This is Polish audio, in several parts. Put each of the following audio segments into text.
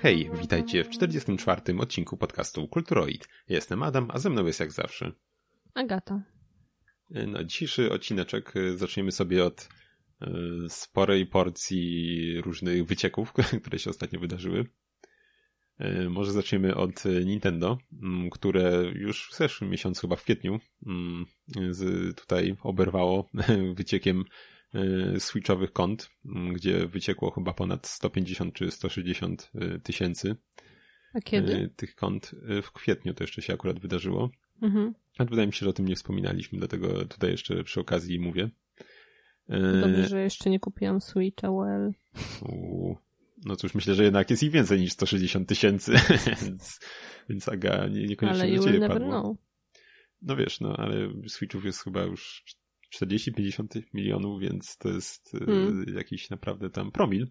Hej, witajcie w 44. odcinku podcastu Kulturoid. Jestem Adam, a ze mną jest jak zawsze Agata. No, dzisiejszy odcineczek y, zaczniemy sobie od y, sporej porcji różnych wycieków, które się ostatnio wydarzyły. Y, może zaczniemy od Nintendo, mm, które już w zeszłym miesiącu, chyba w kwietniu, mm, tutaj oberwało wyciekiem switchowych kont, mm, gdzie wyciekło chyba ponad 150 czy 160 tysięcy. A kiedy? Tych kont w kwietniu to jeszcze się akurat wydarzyło. Mhm. A wydaje mi się, że o tym nie wspominaliśmy, dlatego tutaj jeszcze przy okazji mówię. Dobrze, że jeszcze nie kupiłam Switcha well. No cóż, myślę, że jednak jest ich więcej niż 160 tysięcy, więc, więc Aga nie, niekoniecznie ale do ciebie padło. Know. No wiesz, no ale Switchów jest chyba już 40-50 milionów, więc to jest hmm. jakiś naprawdę tam promil.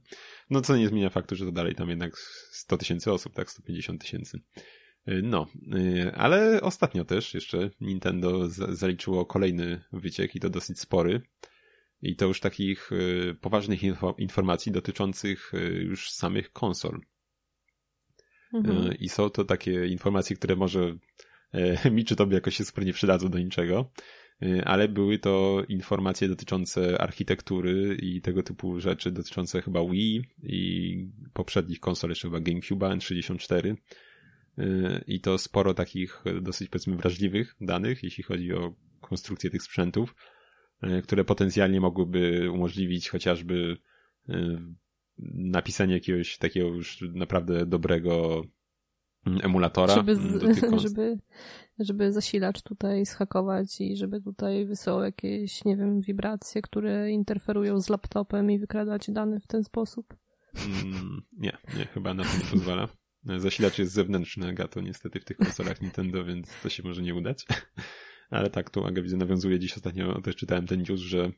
No co nie zmienia faktu, że to dalej tam jednak 100 tysięcy osób, tak? 150 tysięcy. No, y, ale ostatnio też jeszcze Nintendo zaliczyło kolejny wyciek i to dosyć spory. I to już takich poważnych informacji dotyczących już samych konsol. Mhm. I są to takie informacje, które może mi czy tobie jakoś się super nie przydadzą do niczego, ale były to informacje dotyczące architektury i tego typu rzeczy, dotyczące chyba Wii i poprzednich konsol, jeszcze chyba GameCube'a N64 Y, i to sporo takich dosyć powiedzmy wrażliwych danych, jeśli chodzi o konstrukcję tych sprzętów, y, które potencjalnie mogłyby umożliwić chociażby y, napisanie jakiegoś takiego już naprawdę dobrego emulatora. Żeby, z, żeby, żeby zasilacz tutaj schakować i żeby tutaj wysyłał jakieś, nie wiem, wibracje, które interferują z laptopem i wykradać dane w ten sposób. Mm, nie, nie, chyba na to nie pozwala. Zasilacz jest zewnętrzny, Agato, niestety w tych konsolach Nintendo, więc to się może nie udać. Ale tak, tu Aga widzę nawiązuje dziś ostatnio, też czytałem ten news, że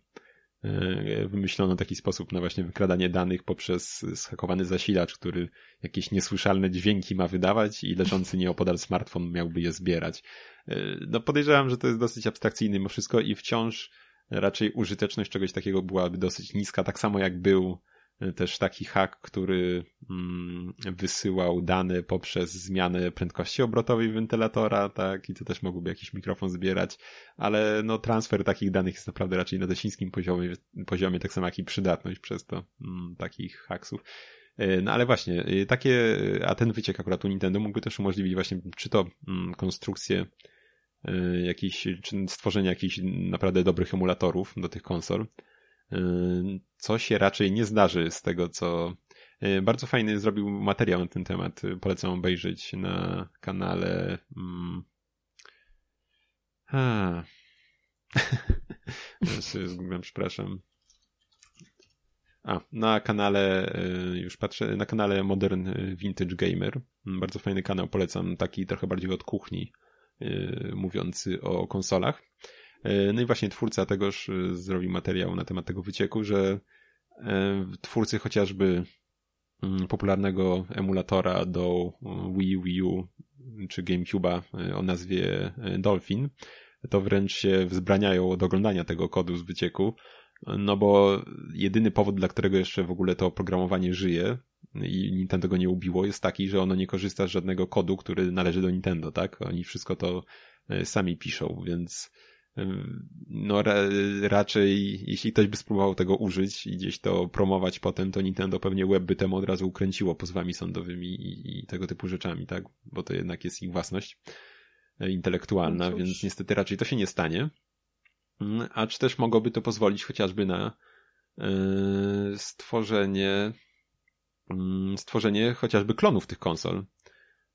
wymyślono taki sposób na właśnie wykradanie danych poprzez schakowany zasilacz, który jakieś niesłyszalne dźwięki ma wydawać i leżący nieopodal smartfon miałby je zbierać. E, no podejrzewam, że to jest dosyć abstrakcyjne mimo wszystko i wciąż raczej użyteczność czegoś takiego byłaby dosyć niska, tak samo jak był też taki hack, który mm, wysyłał dane poprzez zmianę prędkości obrotowej wentylatora, tak, i to też mógłby jakiś mikrofon zbierać, ale no transfer takich danych jest naprawdę raczej na dość niskim poziomie, poziomie tak samo jak i przydatność przez to mm, takich hacksów. E, no ale właśnie, e, takie, a ten wyciek akurat u Nintendo mógłby też umożliwić właśnie czy to mm, konstrukcję jakiś, czy stworzenie jakichś naprawdę dobrych emulatorów do tych konsol, Y, co się raczej nie zdarzy z tego, co y, bardzo fajny zrobił materiał na ten temat. Polecam obejrzeć na kanale. Hmm. Zgubiłem, przepraszam. A, na kanale, y, już patrzę, na kanale Modern Vintage Gamer. Bardzo fajny kanał, polecam, taki trochę bardziej od kuchni, mówiący o konsolach. E, no i właśnie twórca tegoż e, zrobił materiał na temat tego wycieku, że e, twórcy chociażby mm, popularnego emulatora do Wii, Wii U czy GameCube'a o nazwie Dolphin, to wręcz się wzbraniają od oglądania tego kodu z wycieku, no bo jedyny powód, dla którego jeszcze w ogóle to oprogramowanie żyje i Nintendo go nie ubiło, jest taki, że ono nie korzysta z żadnego kodu, który należy do Nintendo, tak? Oni wszystko to sami piszą, więc no ra, raczej jeśli ktoś by spróbował tego użyć i gdzieś to promować potem, to Nintendo pewnie web by temu od razu ukręciło pozwami sądowymi i, i tego typu rzeczami, tak? Bo to jednak jest ich własność e, intelektualna, no więc niestety raczej to się nie stanie. Mm, a czy też mogłoby to pozwolić chociażby na yy, stworzenie yy, stworzenie chociażby klonów tych konsol.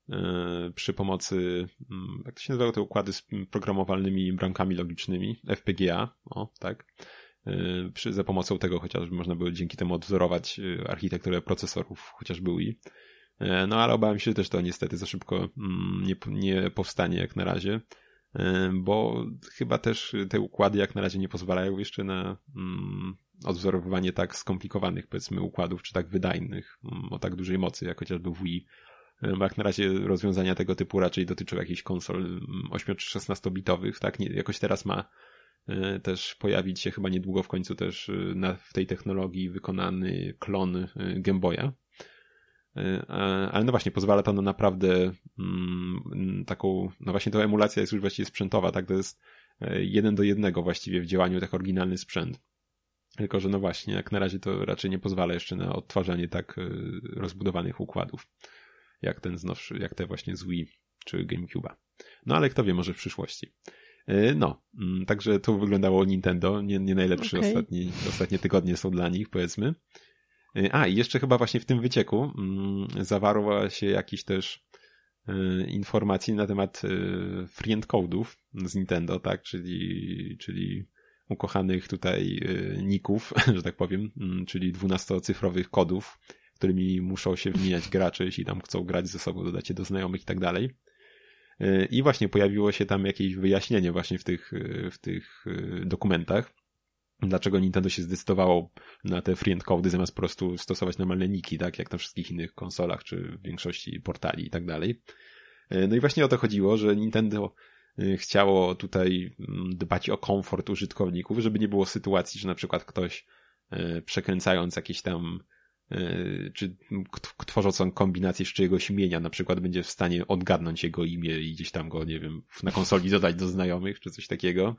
E, przy pomocy, mm, jak to się nazywało, te układy z programowalnymi bramkami logicznymi, FPGA, o, tak. E, przy, za pomocą tego chociażby można było dzięki temu odwzorować e, architekturę procesorów, chociażby Wii. No ale obawiam się, że też to niestety za szybko mm, nie, nie powstanie jak na razie, bo chyba też te układy jak na razie nie pozwalają jeszcze na mm, odwzorowywanie tak skomplikowanych powiedzmy układów, czy tak wydajnych, o tak dużej mocy, jak chociażby w Wii bo jak na razie rozwiązania tego typu raczej dotyczą jakichś konsol 8 mm, czy 16 bitowych, tak? Nie, jakoś teraz ma e, też pojawić się chyba niedługo w końcu też e, na, w tej technologii wykonany klon e, Game Boya. ale no właśnie, pozwala to na naprawdę mm, taką, no właśnie ta emulacja jest już właściwie sprzętowa, tak, to jest jeden do jednego właściwie w działaniu tak oryginalny sprzęt. Tylko, że no właśnie, jak na razie to raczej nie pozwala jeszcze na odtwarzanie tak rozbudowanych układów, jak ten znowszy, jak te właśnie z Wii czy GameCube'a. No ale kto wie, może w przyszłości. E, no, mm, także to wyglądało Nintendo. Nie, nie najlepsze okay. ostatnie, ostatnie tygodnie są dla nich, powiedzmy. E, a, i jeszcze chyba właśnie w tym wycieku mm, zawarła się jakiś też e, informacji na temat friend code'ów z Nintendo, tak, czyli, czyli ukochanych tutaj ników, że tak powiem, mm, czyli dwunastocyfrowych kodów, którymi muszą się wymieniać gracze, jeśli tam chcą grać ze sobą, dodać je do znajomych i tak dalej. I właśnie pojawiło się tam jakieś wyjaśnienie właśnie w tych, w tych e, dokumentach, dlaczego Nintendo się zdecydowało na te friend cody zamiast po prostu stosować normalne niki, tak jak na wszystkich innych konsolach czy w większości portali i tak dalej. E, no i właśnie o to chodziło, że Nintendo e, chciało tutaj mm, dbać o komfort użytkowników, żeby nie było sytuacji, że na przykład ktoś przekręcając jakieś tam czy tworzącą kombinację z czyjegoś imienia na przykład będzie w stanie odgadnąć jego imię i gdzieś tam go, nie wiem, na konsoli dodać do znajomych, czy coś takiego.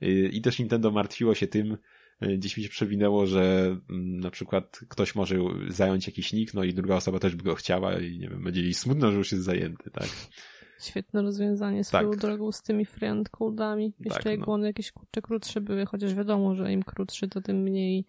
E, I też Nintendo martwiło się tym, e, gdzieś mi się przewinęło, że mm, na przykład ktoś może zająć jakiś nick, no i druga osoba też by go chciała i nie wiem, będzie jej smutno, że już jest zajęty, tak? Świetne rozwiązanie swoją tak. drogą z tymi friend code'ami. Jeszcze tak, jak no. one jakieś kurcze krótsze były, chociaż wiadomo, że im krótszy, to tym mniej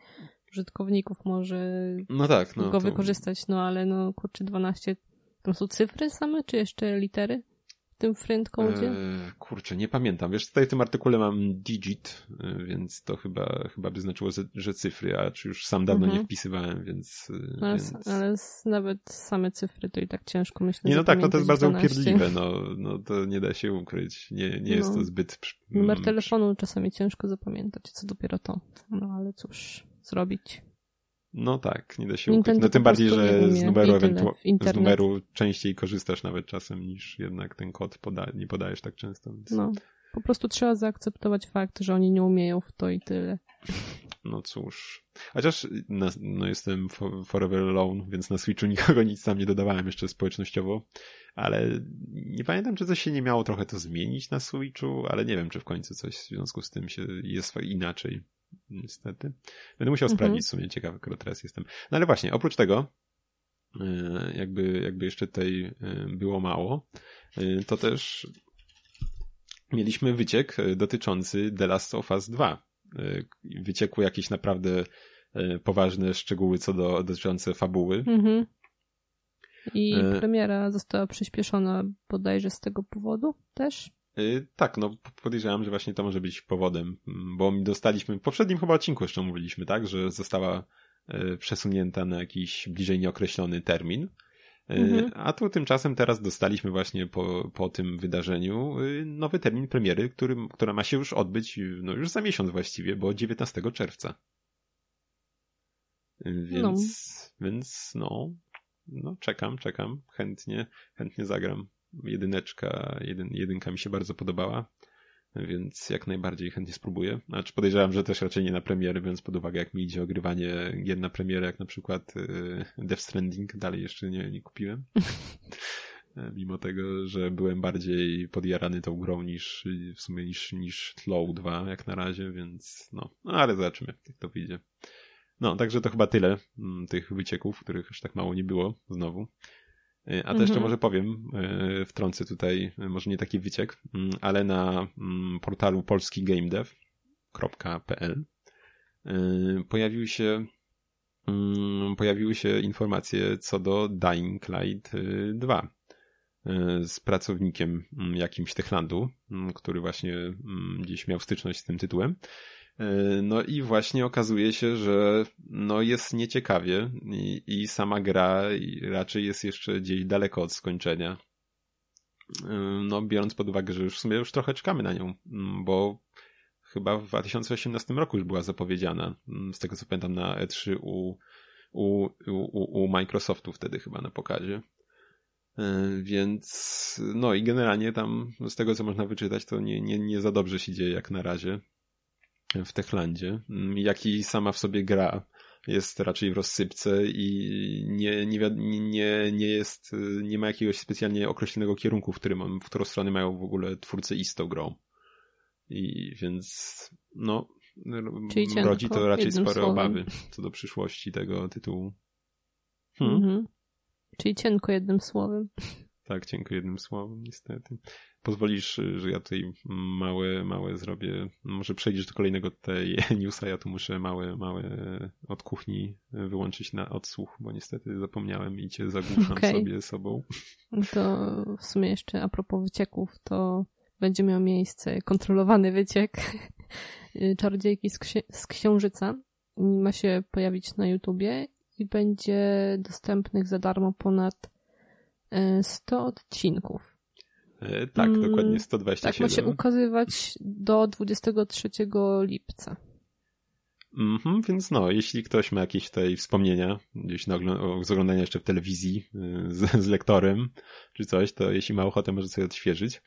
użytkowników może no tak, no, go to... wykorzystać, no ale no kurczę 12, to są cyfry same, czy jeszcze litery? W tym friend code? Eee, kurczę, nie pamiętam. Wiesz, tutaj w tym artykule mam digit, e, więc to chyba, chyba by znaczyło, że cyfry, a czy już sam dawno mhm. nie wpisywałem, więc... E, ale, więc... ale nawet same cyfry to i tak ciężko myślę. Nie, no tak, no to jest bardzo 12. upierdliwe, no, no to nie da się ukryć. Nie, nie no. jest to zbyt... Numer telefonu czasami ciężko zapamiętać, co dopiero to. No ale cóż zrobić. No tak, nie da się ukryć. No tym bardziej, że z numeru, z numeru częściej korzystasz nawet czasem niż jednak ten kod poda nie podajesz tak często. Więc... No, po prostu trzeba zaakceptować fakt, że oni nie umieją w to i tyle. No cóż. Chociaż na, no jestem forever alone, więc na Switchu nikogo nic tam nie dodawałem jeszcze społecznościowo, ale nie pamiętam, czy coś się nie miało trochę to zmienić na Switchu, ale nie wiem, czy w końcu coś w związku z tym się jest inaczej niestety. Będę musiał mhm. sprawdzić w sumie, ciekawy, który teraz jestem. No ale właśnie, oprócz tego, e, jakby, jakby jeszcze tutaj e, było mało, e, to też mieliśmy wyciek dotyczący The Last of Us 2. Wyciekły jakieś naprawdę poważne szczegóły co do dotyczące fabuły. Mhm. I premiera została przyspieszona bodajże z tego powodu też? Yy, tak, no podejrzewam, że właśnie to może być powodem, mm, bo dostaliśmy, w poprzednim chyba odcinku jeszcze mówiliśmy, tak, że została yy, przesunięta na jakiś bliżej nieokreślony termin. Yy, mhm. A tu tymczasem teraz dostaliśmy właśnie po, po tym wydarzeniu y, nowy termin premiery, który, która ma się już odbyć no już za miesiąc właściwie, bo 19 czerwca. Y, więc, no. więc no, no czekam, czekam, chętnie, chętnie zagram jedyneczka, jedyn, jedynka mi się bardzo podobała, więc jak najbardziej chętnie spróbuję. Znaczy podejrzewam, że też raczej nie na premiery, biorąc pod uwagę jak mi idzie ogrywanie gier na premierę, jak na przykład y, Death Stranding, dalej jeszcze nie, nie kupiłem. Mimo tego, że byłem bardziej podjarany tą grą niż w sumie niż, niż Tlow 2 jak na razie, więc no, no ale zobaczymy, jak to wyjdzie. No, także to chyba tyle m, tych wycieków, których już tak mało nie było znowu. E, a to jeszcze mhm. może powiem, e, wtrącę tutaj, e, może nie taki wyciek, mm, ale na mm, portalu polskigamedev.pl pojawił się mm, pojawiły się informacje co do Dying Light 2 z pracownikiem jakimś Techlandu, który właśnie gdzieś miał styczność z tym tytułem. E, no i właśnie okazuje się, że no jest nieciekawie i, i sama gra raczej jest jeszcze gdzieś daleko od skończenia. E, no biorąc pod uwagę, że już w sumie już trochę czekamy na nią, bo chyba w 2018 roku już była zapowiedziana, z tego co pamiętam na E3 u, u, u, u Microsoftu wtedy chyba na pokazie. E, więc no i generalnie tam z tego co można wyczytać to nie, nie, nie za dobrze się dzieje jak na razie w Techlandzie, mm, jak i sama w sobie gra jest raczej w rozsypce i nie, nie, nie, nie jest, nie ma jakiegoś specjalnie określonego kierunku, w którym, w którą stronę mają w ogóle twórcy istą grą. I więc, no, Czyli rodzi to raczej spore słowem. obawy co do przyszłości tego tytułu. Hmm? Mhm. Czyli cienko jednym słowem. Tak, cienko jednym słowem, niestety. Pozwolisz, że ja tutaj małe, małe zrobię. Może przejdziesz do kolejnego tej newsa, ja tu muszę małe, małe od kuchni wyłączyć na odsłuch, bo niestety zapomniałem i cię zagłuszam okay. sobie sobą. To w sumie jeszcze a propos wycieków, to będzie miał miejsce kontrolowany wyciek Czarodziejki z, ksi z Księżyca. Ma się pojawić na YouTubie i będzie dostępnych za darmo ponad 100 e, odcinków. E, tak, mm, dokładnie 127. Tak, ma się ukazywać do 23 lipca. Mhm, więc no, jeśli ktoś ma jakieś tutaj wspomnienia, gdzieś na z oglądania jeszcze w telewizji e, z, z lektorem, czy coś, to jeśli ma ochotę, może sobie odświeżyć.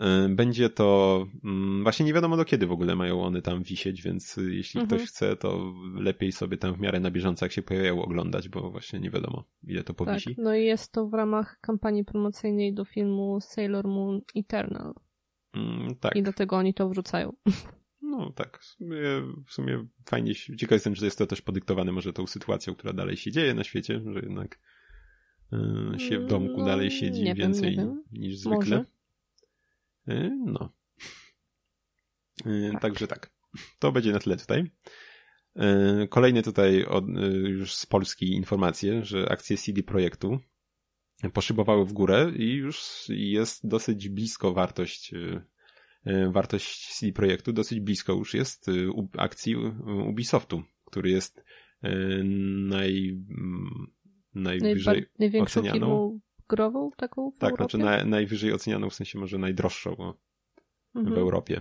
Y, będzie to mm, właśnie nie wiadomo do kiedy w ogóle mają one tam wisieć, więc jeśli mhm. ktoś chce, to lepiej sobie tam w miarę na bieżąco, jak się pojawiają, oglądać, bo właśnie nie wiadomo, ile to powisi. Tak, no i jest to w ramach kampanii promocyjnej do filmu Sailor Moon Eternal. Mm, tak. I dlatego oni to wrzucają. No tak, w sumie, w sumie fajnie, ciekaw jestem, że jest to też podyktowane może tą sytuacją, która dalej się dzieje na świecie, że jednak y, się w domku no, dalej siedzi więcej wiem, niż zwykle. Może. Y, no. Tak. Także tak. To będzie na tyle tutaj. Y, kolejne tutaj od, już z Polski informacje, że akcje CD Projektu poszybowały w górę i już jest dosyć blisko wartość wartość CD Projektu, dosyć blisko już jest akcji Ubisoftu, który jest naj, mm, najwyżej Najba, ocenianą grową taką w Tak, Europie? znaczy na, najwyżej ocenianą, w sensie może najdroższą mhm. w Europie.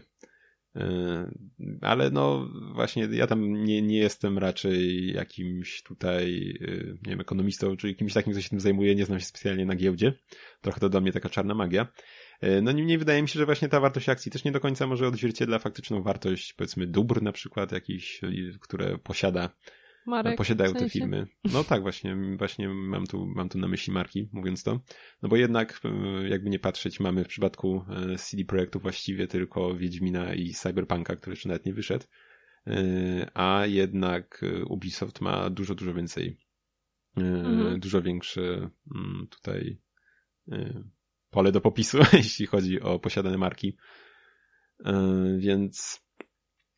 E, ale no właśnie ja tam nie, nie jestem raczej jakimś tutaj, e, nie wiem, ekonomistą, czy kimś takim, kto się tym zajmuje, nie znam się specjalnie na giełdzie. Trochę to dla mnie taka czarna magia. E, no niemniej wydaje mi się, że właśnie ta wartość akcji też nie do końca może odzwierciedla faktyczną wartość, powiedzmy, dóbr na przykład jakiś, które posiada Marek, posiadają w sensie? te filmy. No tak, właśnie, właśnie mam tu, mam tu na myśli marki, mówiąc to. No bo jednak, e, jakby nie patrzeć, mamy w przypadku e, CD Projektu właściwie tylko Wiedźmina i Cyberpunka, który jeszcze nawet nie wyszedł. E, a jednak Ubisoft ma dużo, dużo więcej, mhm. dużo większe mm, tutaj pole do popisu, jeśli chodzi o posiadane marki. Więc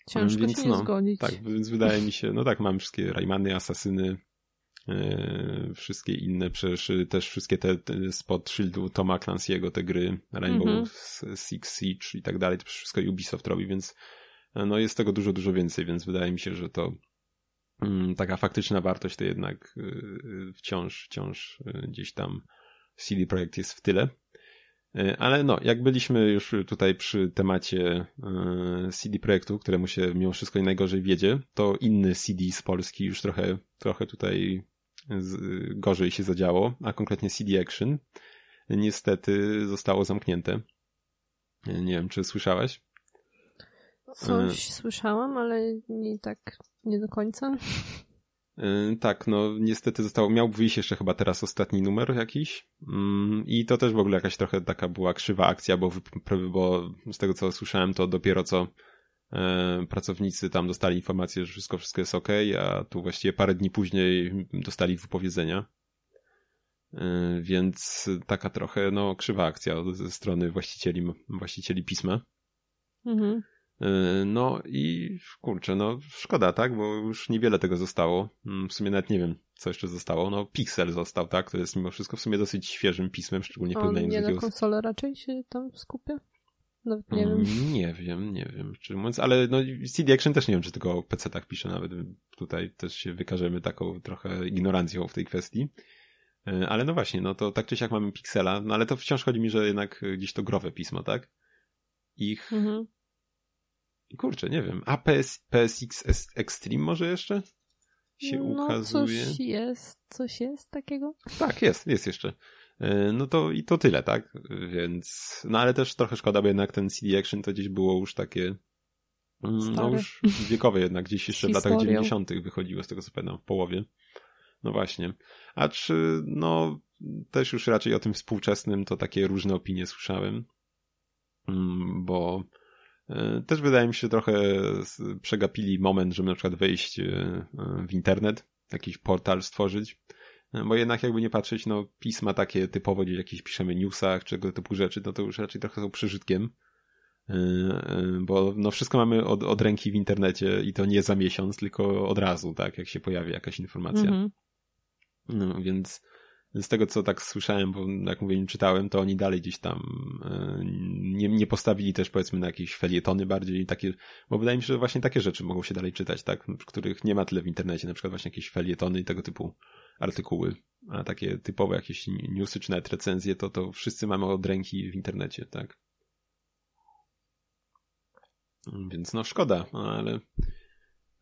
Ciężko więc, się no, nie zgodzić. Tak, więc wydaje mi się, no tak, mam wszystkie Raymany, Asasyny, yy, wszystkie inne, przecież też wszystkie te, te spod szyldu Toma Clancy'ego, te gry, Rainbow mm -hmm. Six Siege i tak dalej, to wszystko Ubisoft robi, więc no jest tego dużo, dużo więcej, więc wydaje mi się, że to yy, taka faktyczna wartość to jednak yy, wciąż, wciąż y, gdzieś tam CD Projekt jest w tyle. E, ale no, jak byliśmy już tutaj przy temacie e, CD Projektu, któremu się mimo wszystko najgorzej wiedzie, to inny CD z Polski już trochę, trochę tutaj gorzej się zadziało, a konkretnie CD Action niestety zostało zamknięte. E, nie wiem, czy słyszałaś? Coś słyszałam, ale nie tak, nie do końca. Yy, tak, no niestety zostało, miał wyjść jeszcze chyba teraz ostatni numer jakiś mm, i to też w ogóle jakaś trochę taka była krzywa akcja, bo, bo z tego co słyszałem to dopiero co e, pracownicy tam dostali informację, że wszystko, wszystko jest ok, a tu właściwie parę dni później dostali wypowiedzenia. E, więc taka trochę no krzywa akcja ze strony właścicieli, właścicieli pisma. Mhm. E, no i kurczę, no szkoda, tak? Bo już niewiele tego zostało. Mm, w sumie nawet nie wiem, co jeszcze zostało. No Pixel został, tak? To jest mimo wszystko w sumie dosyć świeżym pismem, szczególnie porównając nie na konsolę raczej się tam skupia? Nawet nie wiem. Mm, nie wiem, nie wiem, czy mówiąc, ale no CD Action też nie wiem, czy tylko o PC tak pisze nawet. Tutaj też się wykażemy taką trochę ignorancją w tej kwestii. E, ale no właśnie, no to tak czy siak mamy Pixela, no ale to wciąż chodzi mi, że jednak gdzieś to growe pismo, tak? Ich mhm kurczę, nie wiem. A PS, PSX Extreme może jeszcze się no, ukazuje? coś jest, coś jest takiego? Tak, jest, jest jeszcze. E, no to i to tyle, tak? Więc, no ale też trochę szkoda, bo jednak ten CD Action to gdzieś było już takie Mm, no już wiekowe jednak, gdzieś jeszcze w latach 90. wychodziło z tego co pamiętam, w połowie. No właśnie. A czy, no, też już raczej o tym współczesnym to takie różne opinie słyszałem, mm, bo też wydaje mi się, że trochę przegapili moment, żeby na przykład wejść e, w internet, jakiś portal stworzyć, e, bo jednak jakby nie patrzeć, no pisma takie typowo, gdzie jakieś piszemy newsach, czy tego typu rzeczy, no to już raczej trochę są przeżytkiem, bo no wszystko mamy od, od ręki w internecie i to nie za miesiąc, tylko od razu, tak, jak się pojawi jakaś informacja. Mm -hmm. No więc z tego, co tak słyszałem, bo jak mówię, nie czytałem, to oni dalej gdzieś tam e, nie, nie postawili też powiedzmy na jakieś felietony bardziej takie, bo wydaje mi się, że właśnie takie rzeczy mogą się dalej czytać, tak, których nie ma tyle w internecie, na przykład właśnie jakieś felietony i tego typu artykuły, a takie typowe jakieś newsy czy nawet recenzje, to to wszyscy mamy od ręki w internecie, tak. Więc no szkoda, no ale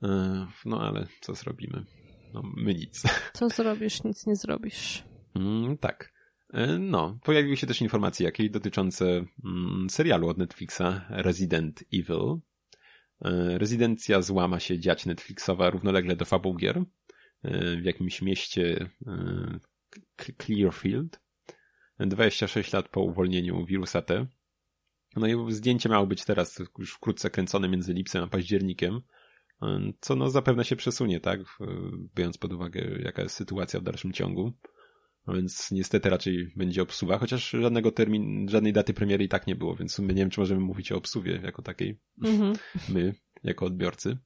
e, no ale co zrobimy? No my nic. Co zrobisz, nic nie zrobisz. Mm, tak. E, no, pojawiły się też informacje jakieś dotyczące mm, serialu od Netflixa Resident Evil. E, rezydencja złama się dziać Netflixowa równolegle do fabuł gier e, w jakimś mieście Clearfield. 26 lat po uwolnieniu wirusa T. No i zdjęcie miało być teraz już wkrótce kręcone między lipcem a październikiem, co no zapewne się przesunie, tak? Biorąc pod uwagę jaka jest sytuacja w dalszym ciągu. No więc niestety raczej będzie obsuwa, chociaż żadnego termin, żadnej daty premiery i tak nie było, więc nie wiem, czy możemy mówić o obsuwie jako takiej. Mm -hmm. My, jako odbiorcy.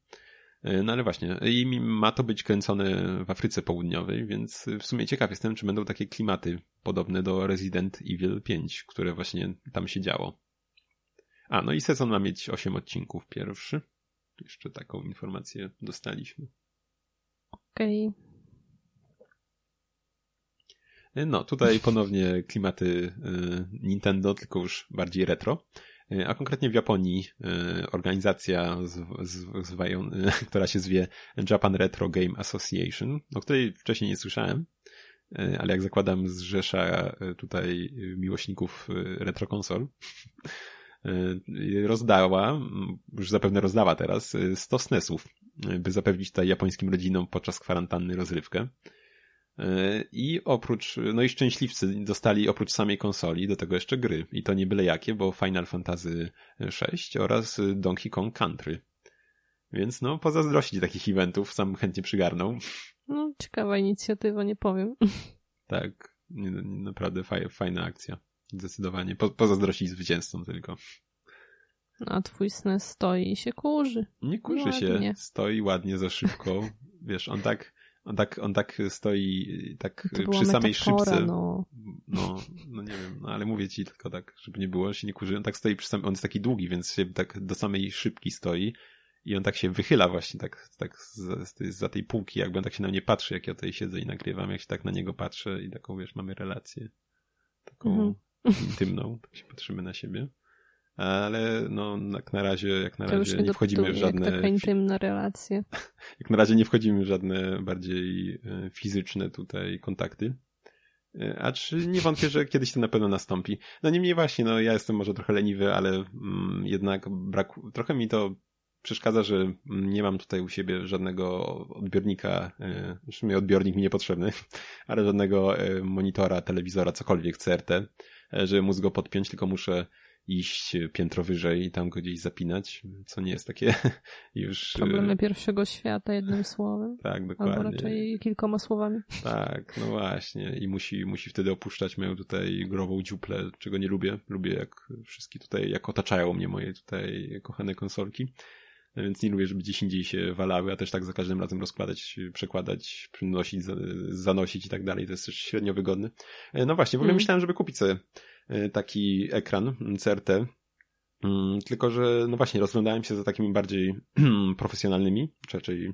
E, no ale właśnie, i ma to być kręcone w Afryce Południowej, więc w sumie ciekaw jestem, czy będą takie klimaty podobne do Resident Evil 5, które właśnie tam się działo. A, no i sezon ma mieć 8 odcinków pierwszy. Jeszcze taką informację dostaliśmy. Okej. Okay. No, tutaj ponownie klimaty y, Nintendo, tylko już bardziej retro. Y, a konkretnie w Japonii y, organizacja, z, z, z, która się zwie Japan Retro Game Association, o której wcześniej nie słyszałem, ale jak zakładam zrzesza tutaj miłośników retro konsol, rozdała, już zapewne rozdała teraz, 100 SNESów, by zapewnić tutaj japońskim rodzinom podczas kwarantanny rozrywkę. I oprócz, no i szczęśliwcy dostali oprócz samej konsoli do tego jeszcze gry. I to nie byle jakie, bo Final Fantasy VI oraz Donkey Kong Country. Więc no, pozazdrościć takich eventów, sam chętnie przygarnął. No, ciekawa inicjatywa, nie powiem. Tak, nie, naprawdę faj, fajna akcja. Zdecydowanie. Po, pozazdrościć zwycięzcom tylko. No, a twój SNES stoi i się kurzy. Nie kurzy ładnie. się, stoi ładnie za szybko. Wiesz, on tak on tak, on tak stoi tak przy samej szybce. No. no. No, nie wiem, no ale mówię ci tylko tak, żeby nie było, się nie kurzy. On tak stoi przy samej, on jest taki długi, więc się tak do samej szybki stoi i on tak się wychyla właśnie tak, tak z, za tej półki, jakby on tak się na mnie patrzy, jak ja tutaj siedzę i nagrywam, jak się tak na niego patrzę i taką, wiesz, mamy relację taką mhm. intymną, tak się patrzymy na siebie ale no jak na razie, jak na to razie nie wchodzimy w żadne... Taka intymna relacja. Jak na razie nie wchodzimy w żadne bardziej e, fizyczne tutaj kontakty. E, a czy nie wątpię, że kiedyś to na pewno nastąpi. No niemniej właśnie, no ja jestem może trochę leniwy, ale mm, jednak brak, trochę mi to przeszkadza, że nie mam tutaj u siebie żadnego odbiornika, e, w sumie odbiornik mi niepotrzebny, ale żadnego monitora, telewizora, cokolwiek CRT, żeby móc go podpiąć, tylko muszę iść piętro wyżej i tam go gdzieś zapinać, co nie jest takie już... Problemy e, pierwszego świata, jednym słowem. Tak, dokładnie. Albo raczej kilkoma słowami. Tak, no właśnie. I musi, musi wtedy opuszczać moją tutaj grową dziuplę, czego nie lubię. Lubię jak wszystkie tutaj, jak otaczają mnie moje tutaj kochane konsolki. Więc nie lubię, żeby gdzieś indziej się walały, a też tak za każdym razem rozkładać, przekładać, przynosić, zanosić i tak dalej. To jest też średnio wygodne. E, no właśnie, w ogóle mm. myślałem, żeby kupić sobie taki ekran CRT. Mm, tylko, że no właśnie, rozglądałem się za takimi bardziej profesjonalnymi, czy raczej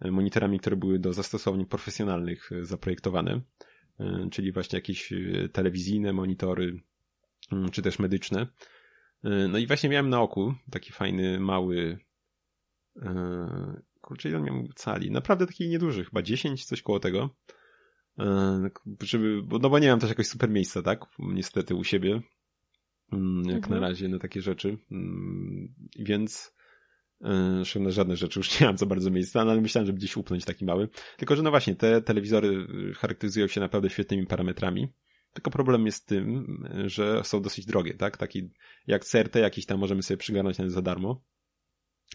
e, monitorami, które były do zastosowni profesjonalnych e, zaprojektowane, czyli właśnie jakieś telewizyjne monitory, mm, czy też medyczne. No i właśnie miałem na oku taki fajny, mały, kurczę, ile miał cali? Naprawdę taki nieduży, chyba 10, coś koło tego. E, żeby, no bo nie mam też jakoś super miejsca, tak? Niestety u siebie. Mm, jak mhm. na razie na takie rzeczy. Mm, więc Zresztą na żadne rzeczy już nie mam za bardzo miejsca, no ale myślałem, żeby gdzieś upnąć taki mały. Tylko, że no właśnie, te telewizory charakteryzują się naprawdę świetnymi parametrami. Tylko problem jest tym, że są dosyć drogie, tak? Taki jak CRT jakiś tam możemy sobie przygarnąć nawet za darmo.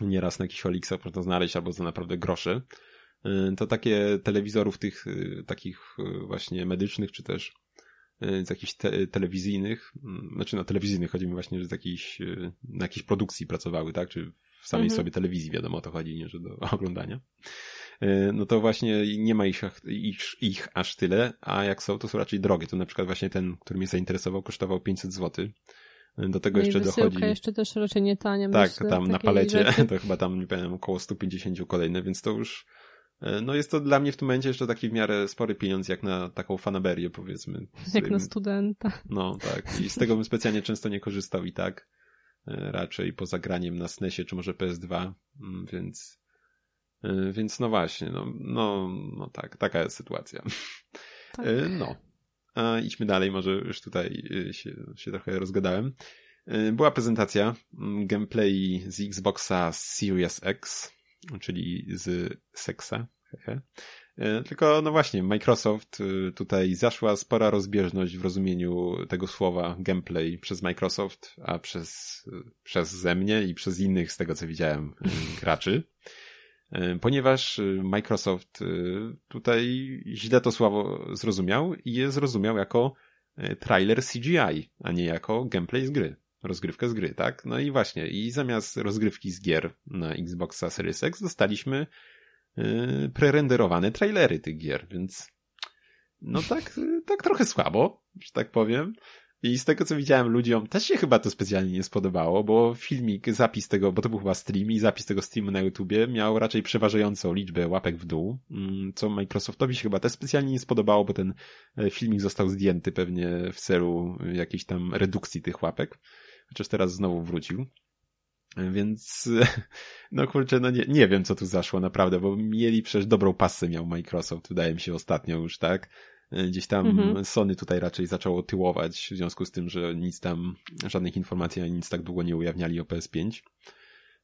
Nieraz na jakichś Olixach można znaleźć albo za naprawdę grosze. To takie telewizorów tych takich właśnie medycznych, czy też z jakichś te telewizyjnych, znaczy na no, telewizyjnych chodzi mi właśnie, że z jakiejś, na jakiejś produkcji pracowały, tak? Czy w samej mhm. sobie telewizji, wiadomo o to chodzi, nie, że do oglądania. No to właśnie nie ma ich, ich, ich aż tyle, a jak są, to są raczej drogie. To na przykład właśnie ten, który mnie zainteresował, kosztował 500 zł. Do tego no jeszcze dochodzi. jeszcze też raczej nie tania. Tak, myślę, tam na palecie rzeczy. to chyba tam, nie pamiętam, około 150 kolejne, więc to już no jest to dla mnie w tym momencie jeszcze taki w miarę spory pieniądz, jak na taką fanaberię, powiedzmy. Jak na studenta. No, tak. I z tego bym specjalnie często nie korzystał i tak. Raczej poza graniem na SNESie, czy może PS2, mm, więc E, więc no właśnie, no, no, no tak, taka jest sytuacja. Tak. E, no. A idźmy dalej, może już tutaj e, się, się trochę rozgadałem. Była prezentacja mm, gameplay z Xboxa Series X, czyli z Sexa. Tylko, no właśnie, Microsoft tutaj zaszła spora rozbieżność w rozumieniu tego słowa gameplay przez Microsoft, a przez, przez ze mnie i przez innych, z tego co widziałem, graczy. E, ponieważ e, Microsoft e, tutaj źle to słowo zrozumiał i je zrozumiał jako trailer CGI, a nie jako gameplay z gry. Rozgrywkę z gry, tak? No i właśnie, i zamiast rozgrywki z gier na Xboxa Series X dostaliśmy prerenderowane trailery tych gier, więc no tak, tak trochę słabo, że tak powiem. I z tego co widziałem ludziom, też się chyba to specjalnie nie spodobało, bo filmik, zapis tego, bo to był chyba stream i zapis tego streamu na YouTubie miał raczej przeważającą liczbę łapek w dół, mm, co Microsoftowi się chyba też specjalnie nie spodobało, bo ten e, filmik został zdjęty pewnie w celu jakiejś tam redukcji tych łapek, chociaż teraz znowu wrócił. E, więc, no kurczę, no nie, nie wiem co tu zaszło naprawdę, bo mieli przecież dobrą pasę miał Microsoft, wydaje mi się ostatnio już, tak? E, gdzieś tam mhm. Sony tutaj raczej zaczęło tyłować w związku z tym, że nic tam, żadnych informacji ani nic tak długo nie ujawniali o PS5.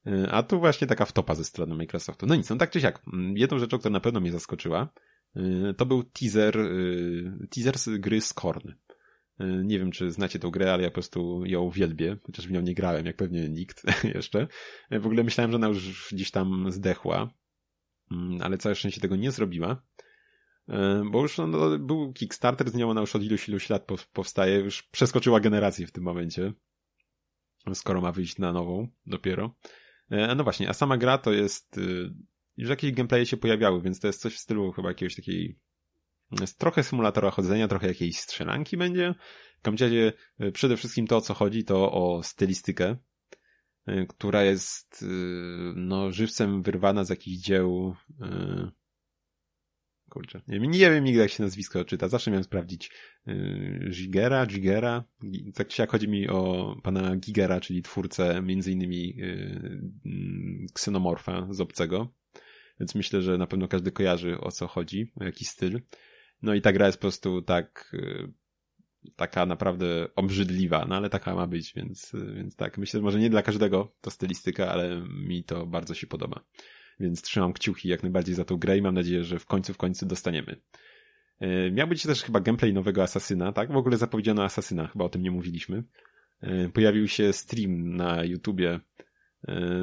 E, a tu właśnie taka wtopa ze strony Microsoftu. No nic, no tak czy siak. Jedną rzeczą, która na pewno mnie zaskoczyła, to był teaser, teaser z gry Scorn. Nie wiem, czy znacie tą grę, ale ja po prostu ją wielbię, chociaż w nią nie grałem, jak pewnie nikt jeszcze. W ogóle myślałem, że ona już gdzieś tam zdechła, mm, ale całe szczęście tego nie zrobiła. E, bo już no, był Kickstarter z nią, ona już od iluś, iluś lat powstaje, już przeskoczyła generację w tym momencie, skoro ma wyjść na nową dopiero. E, no właśnie, a sama gra to jest, y, już jakieś gameplaye się pojawiały, więc to jest coś w stylu chyba jakiegoś takiej, jest trochę symulatora chodzenia, trochę jakiejś strzelanki będzie. W razie y, przede wszystkim to, o co chodzi, to o stylistykę, y, która jest no, żywcem wyrwana z jakichś dzieł kurczę. Nie, nie wiem nigdy jak się nazwisko czyta, zawsze miałem sprawdzić Gigera, Gigera, tak czy jak chodzi mi o pana Gigera, czyli twórcę między innymi Ksenomorfa z Obcego, więc myślę, że na pewno każdy kojarzy o co chodzi, o jaki styl. No i ta gra jest po prostu tak yy, taka naprawdę obrzydliwa, no ale taka ma być, więc, więc tak, myślę, że może nie dla każdego to stylistyka, ale mi to bardzo się podoba więc trzymam kciuki jak najbardziej za tą grę i mam nadzieję, że w końcu, w końcu dostaniemy. E, miał być też chyba gameplay nowego Asasyna, tak? W ogóle zapowiedziano Asasyna, chyba o tym nie mówiliśmy. Pojawił się stream na YouTubie,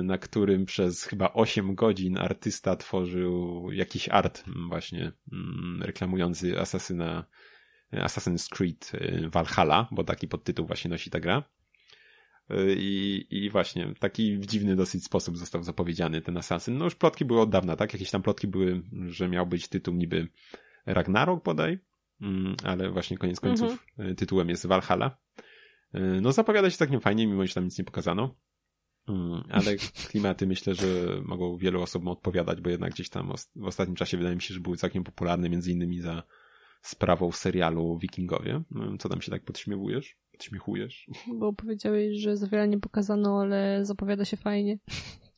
na którym przez chyba 8 godzin artysta tworzył jakiś art właśnie mm, reklamujący Asasyna Assassin's Creed Valhalla, bo taki podtytuł właśnie nosi ta gra. I, I właśnie, w taki dziwny dosyć sposób został zapowiedziany ten Assassin. No już plotki były od dawna, tak? Jakieś tam plotki były, że miał być tytuł niby Ragnarok bodaj, mm, ale właśnie koniec końców mhm. tytułem jest Valhalla. No zapowiada się całkiem fajnie, mimo że tam nic nie pokazano. Mm, ale klimaty myślę, że mogą wielu osobom odpowiadać, bo jednak gdzieś tam w ostatnim czasie wydaje mi się, że były całkiem popularne, między innymi za sprawą serialu Wikingowie. Mm, co tam się tak podśmiewujesz? Podśmiechujesz? Bo powiedziałeś, że za wiele nie pokazano, ale zapowiada się fajnie.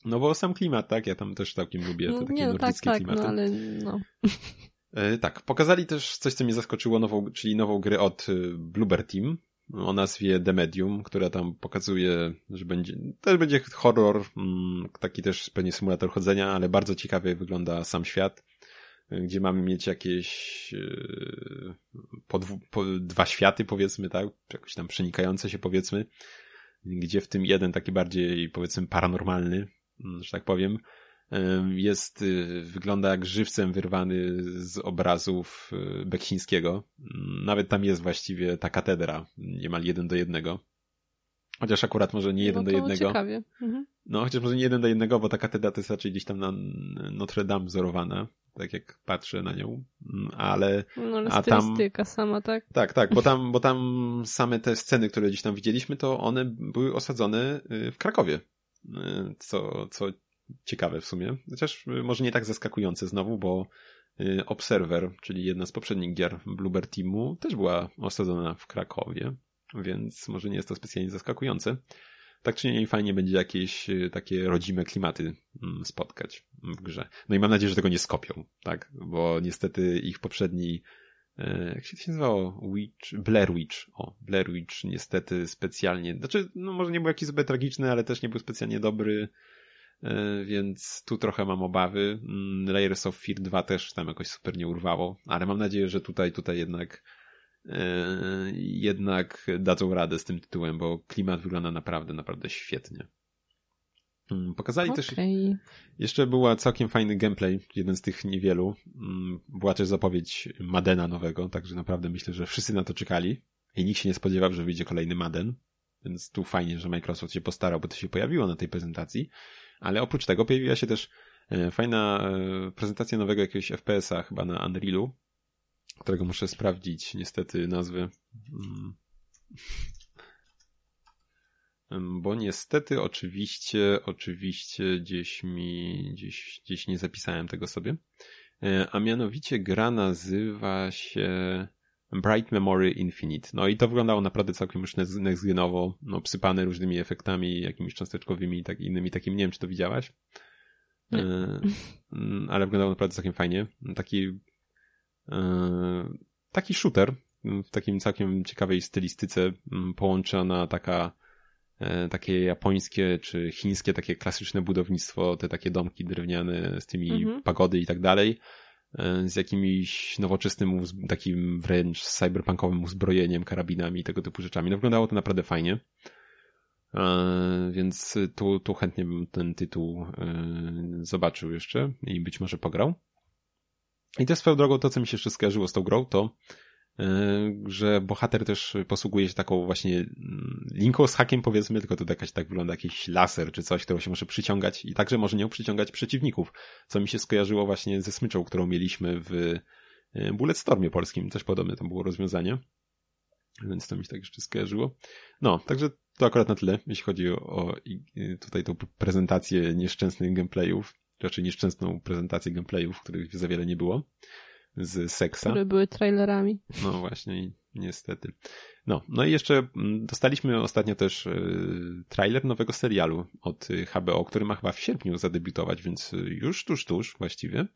No bo sam klimat, tak? Ja tam też całkiem lubię no, te takie nie, no, tak, tak, klimaty. No, ale no. E, tak, pokazali też coś, co mnie zaskoczyło, nową, czyli nową grę od e, Bloober Team. O nazwie The Medium, która tam pokazuje, że będzie, też będzie horror, mm, taki też pewnie symulator chodzenia, ale bardzo ciekawie wygląda sam świat, gdzie mamy mieć jakieś e, po, po dwa światy powiedzmy, tak, jakoś tam przenikające się powiedzmy, gdzie w tym jeden taki bardziej powiedzmy paranormalny, mm, że tak powiem, jest, y, wygląda jak żywcem wyrwany z obrazów y, Beksińskiego. Nawet tam jest właściwie ta katedra, niemal jeden do jednego. Chociaż akurat może nie jeden no do jednego. Ciekawie. Mhm. No, chociaż może nie jeden do jednego, bo ta katedra to jest raczej gdzieś tam na Notre Dame wzorowana, tak jak patrzę na nią, mm, ale... No, ale a tam sama, tak? Tak, tak, bo tam, bo tam same te sceny, które gdzieś tam widzieliśmy, to one były osadzone y, w Krakowie, co, co ciekawe w sumie. Chociaż y, może nie tak zaskakujące znowu, bo y, Observer, czyli jedna z poprzednich gier Bluebird Teamu, też była osadzona w Krakowie, więc może nie jest to specjalnie zaskakujące. Tak czy nie, fajnie będzie jakieś y, takie rodzime klimaty mm, spotkać w grze. No i mam nadzieję, że tego nie skopią, tak? Bo niestety ich poprzedni jak się to się nazywało? Witch, Blair Witch. O, Blair Witch niestety specjalnie, znaczy, no może nie był jakiś zbyt tragiczny, ale też nie był specjalnie dobry. E, więc tu trochę mam obawy. Mm, Layers of Fear 2 też tam jakoś super nie urwało, ale mam nadzieję, że tutaj, tutaj jednak e, jednak dadzą radę z tym tytułem, bo klimat wygląda naprawdę, naprawdę świetnie. Mm, pokazali okay. też. Jeszcze była całkiem fajny gameplay, jeden z tych niewielu. Mm, była też zapowiedź Madena nowego, także naprawdę myślę, że wszyscy na to czekali i nikt się nie spodziewał, że wyjdzie kolejny Maden. Więc tu fajnie, że Microsoft się postarał, bo to się pojawiło na tej prezentacji. Ale oprócz tego pojawiła się też e, fajna e, prezentacja nowego jakiegoś FPS-a chyba na Unrealu, którego muszę sprawdzić niestety nazwy. Mm. Bo niestety oczywiście, oczywiście gdzieś mi, gdzieś, gdzieś nie zapisałem tego sobie. E, a mianowicie gra nazywa się Bright Memory Infinite. No i to wyglądało naprawdę całkiem już next-genowo, no psypane różnymi efektami, jakimiś cząsteczkowymi i tak, innymi takimi. Nie wiem, czy to widziałaś. E, mm, ale wyglądało naprawdę całkiem fajnie. Taki e, taki shooter w takim całkiem ciekawej stylistyce mm, połączona taka e, takie japońskie czy chińskie takie klasyczne budownictwo, te takie domki drewniane z tymi mhm. pagody i tak dalej z jakimś nowoczesnym, takim wręcz cyberpunkowym uzbrojeniem, karabinami i tego typu rzeczami. No wyglądało to naprawdę fajnie. E, więc tu, tu chętnie bym ten tytuł e, zobaczył jeszcze i być może pograł. I też swoją drogą to, co mi się jeszcze skojarzyło z tą grą, to że bohater też posługuje się taką właśnie mm, linką z hakiem powiedzmy, tylko to jakaś tak wygląda jakiś laser czy coś, którą się może przyciągać i także może nią przyciągać przeciwników, co mi się skojarzyło właśnie ze smyczą, którą mieliśmy w e, Bulletstormie polskim, coś podobne tam było rozwiązanie, więc to mi się tak jeszcze skojarzyło. No, także to akurat na tyle, jeśli chodzi o tutaj tą prezentację nieszczęsnych gameplayów, raczej nieszczęsną prezentację gameplayów, których za wiele nie było z seksa. Które były trailerami. No właśnie, niestety. No, no i jeszcze mm, dostaliśmy ostatnio też y, trailer nowego serialu od HBO, który ma chyba w sierpniu zadebiutować, więc już tuż, tuż właściwie.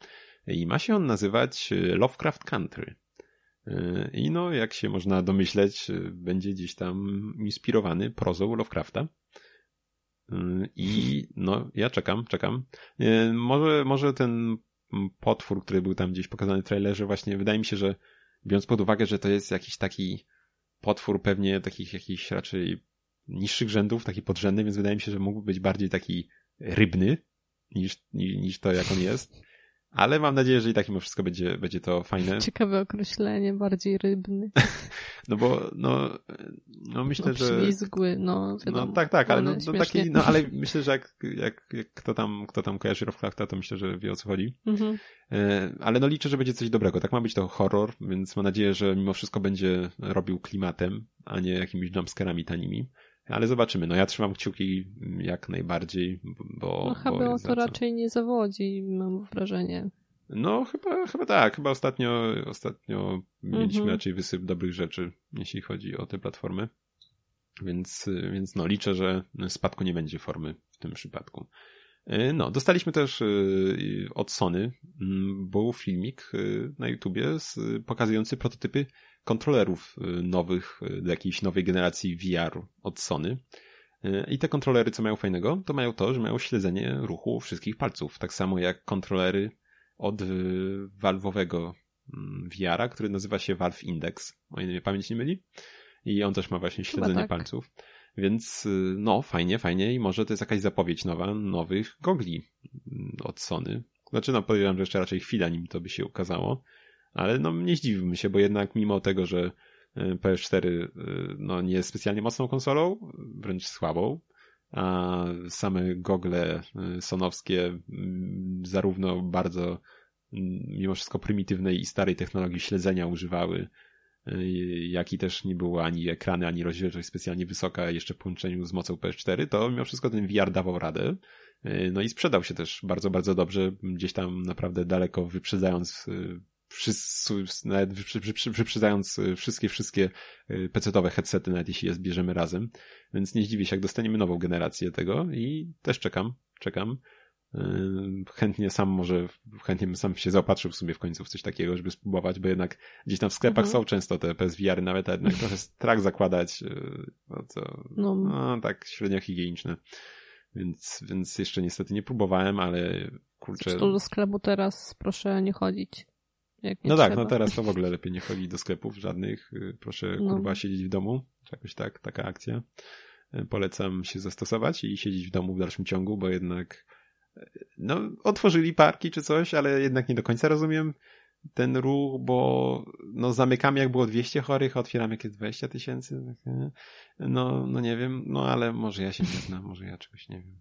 I ma się on nazywać y, Lovecraft Country. Y, I no, jak się można domyśleć, będzie gdzieś tam inspirowany prozą Lovecrafta. I no, ja czekam, czekam. Może, może ten potwór, który był tam gdzieś pokazany w trailerze, właśnie wydaje mi się, że biorąc pod uwagę, że to jest jakiś taki potwór pewnie takich jakichś raczej niższych rzędów, taki podrzędny, więc wydaje mi się, że mógłby być bardziej taki rybny niż, niż, niż to, jak on jest. Ale mam nadzieję, że i tak mimo wszystko będzie, będzie to fajne. Ciekawe określenie, bardziej rybny. no bo, no, no myślę, no, że... Zgły, no, wiadomo, no tak, tak, ale no, no, taki, no ale myślę, że jak, jak, jak kto tam, kto tam kojarzy Lovecrafta, to myślę, że wie o co chodzi. Mhm. E, ale no liczę, że będzie coś dobrego. Tak ma być to horror, więc mam nadzieję, że mimo wszystko będzie robił klimatem, a nie jakimiś jumpscarami tanimi ale zobaczymy. No ja trzymam kciuki jak najbardziej, bo... No HBO to raczej nie zawodzi, mam wrażenie. No chyba, chyba tak. Chyba ostatnio, ostatnio mieliśmy mhm. raczej wysyp dobrych rzeczy, jeśli chodzi o te platformy. Więc, więc no liczę, że spadku nie będzie formy w tym przypadku. No, dostaliśmy też od Sony, mm, był filmik na YouTubie pokazujący prototypy kontrolerów nowych, do jakiejś nowej generacji VR od Sony. I te kontrolery, co mają fajnego, to mają to, że mają śledzenie ruchu wszystkich palców. Tak samo jak kontrolery od Valve'owego mm, VR-a, który nazywa się Valve Index, o ile mnie pamięć nie myli. I on też ma właśnie śledzenie tak. palców. Więc y, no, fajnie, fajnie i może to jest jakaś zapowiedź nowa, nowych gogli mm, od Sony. Znaczy, no powiedziałem, że jeszcze raczej chwila nim to by się ukazało, ale no nie zdziwiłbym się, bo jednak mimo tego, że y, PS4 y, no, nie jest specjalnie mocną konsolą, wręcz słabą, a same gogle sonowskie mm, zarówno bardzo mm, mimo wszystko prymitywnej i starej technologii śledzenia używały jak i też nie było ani ekrany, ani rozdzielczość specjalnie wysoka jeszcze w połączeniu z mocą PS4, to mimo wszystko ten VR dawał radę. No i sprzedał się też bardzo, bardzo dobrze, gdzieś tam naprawdę daleko wyprzedzając wszyscy, nawet wyprzedzając wszystkie, wszystkie PC-owe headsety, nawet jeśli je zbierzemy razem. Więc nie zdziwię się, jak dostaniemy nową generację tego i też czekam, czekam. Chętnie sam może, chętnie bym sam się zaopatrzył w sumie w końcu w coś takiego, żeby spróbować, bo jednak gdzieś tam w sklepach mhm. są często te PSVR nawet, a jednak trochę strach zakładać, yy, no co, no. no tak średnio higieniczne. Więc, więc jeszcze niestety nie próbowałem, ale kurczę. Zresztą do sklepu teraz proszę nie chodzić. Nie no trzeba. tak, no teraz to w ogóle lepiej nie chodzić do sklepów żadnych. Yy, proszę no. kurwa siedzieć w domu. Jakoś tak, taka akcja. Polecam się zastosować i siedzieć w domu w dalszym ciągu, bo jednak no, otworzyli parki czy coś, ale jednak nie do końca rozumiem ten ruch, bo no zamykamy jak było 200 chorych, otwieramy jakieś 20 tysięcy. No, no nie wiem, no ale może ja się nie znam, może ja czegoś nie wiem.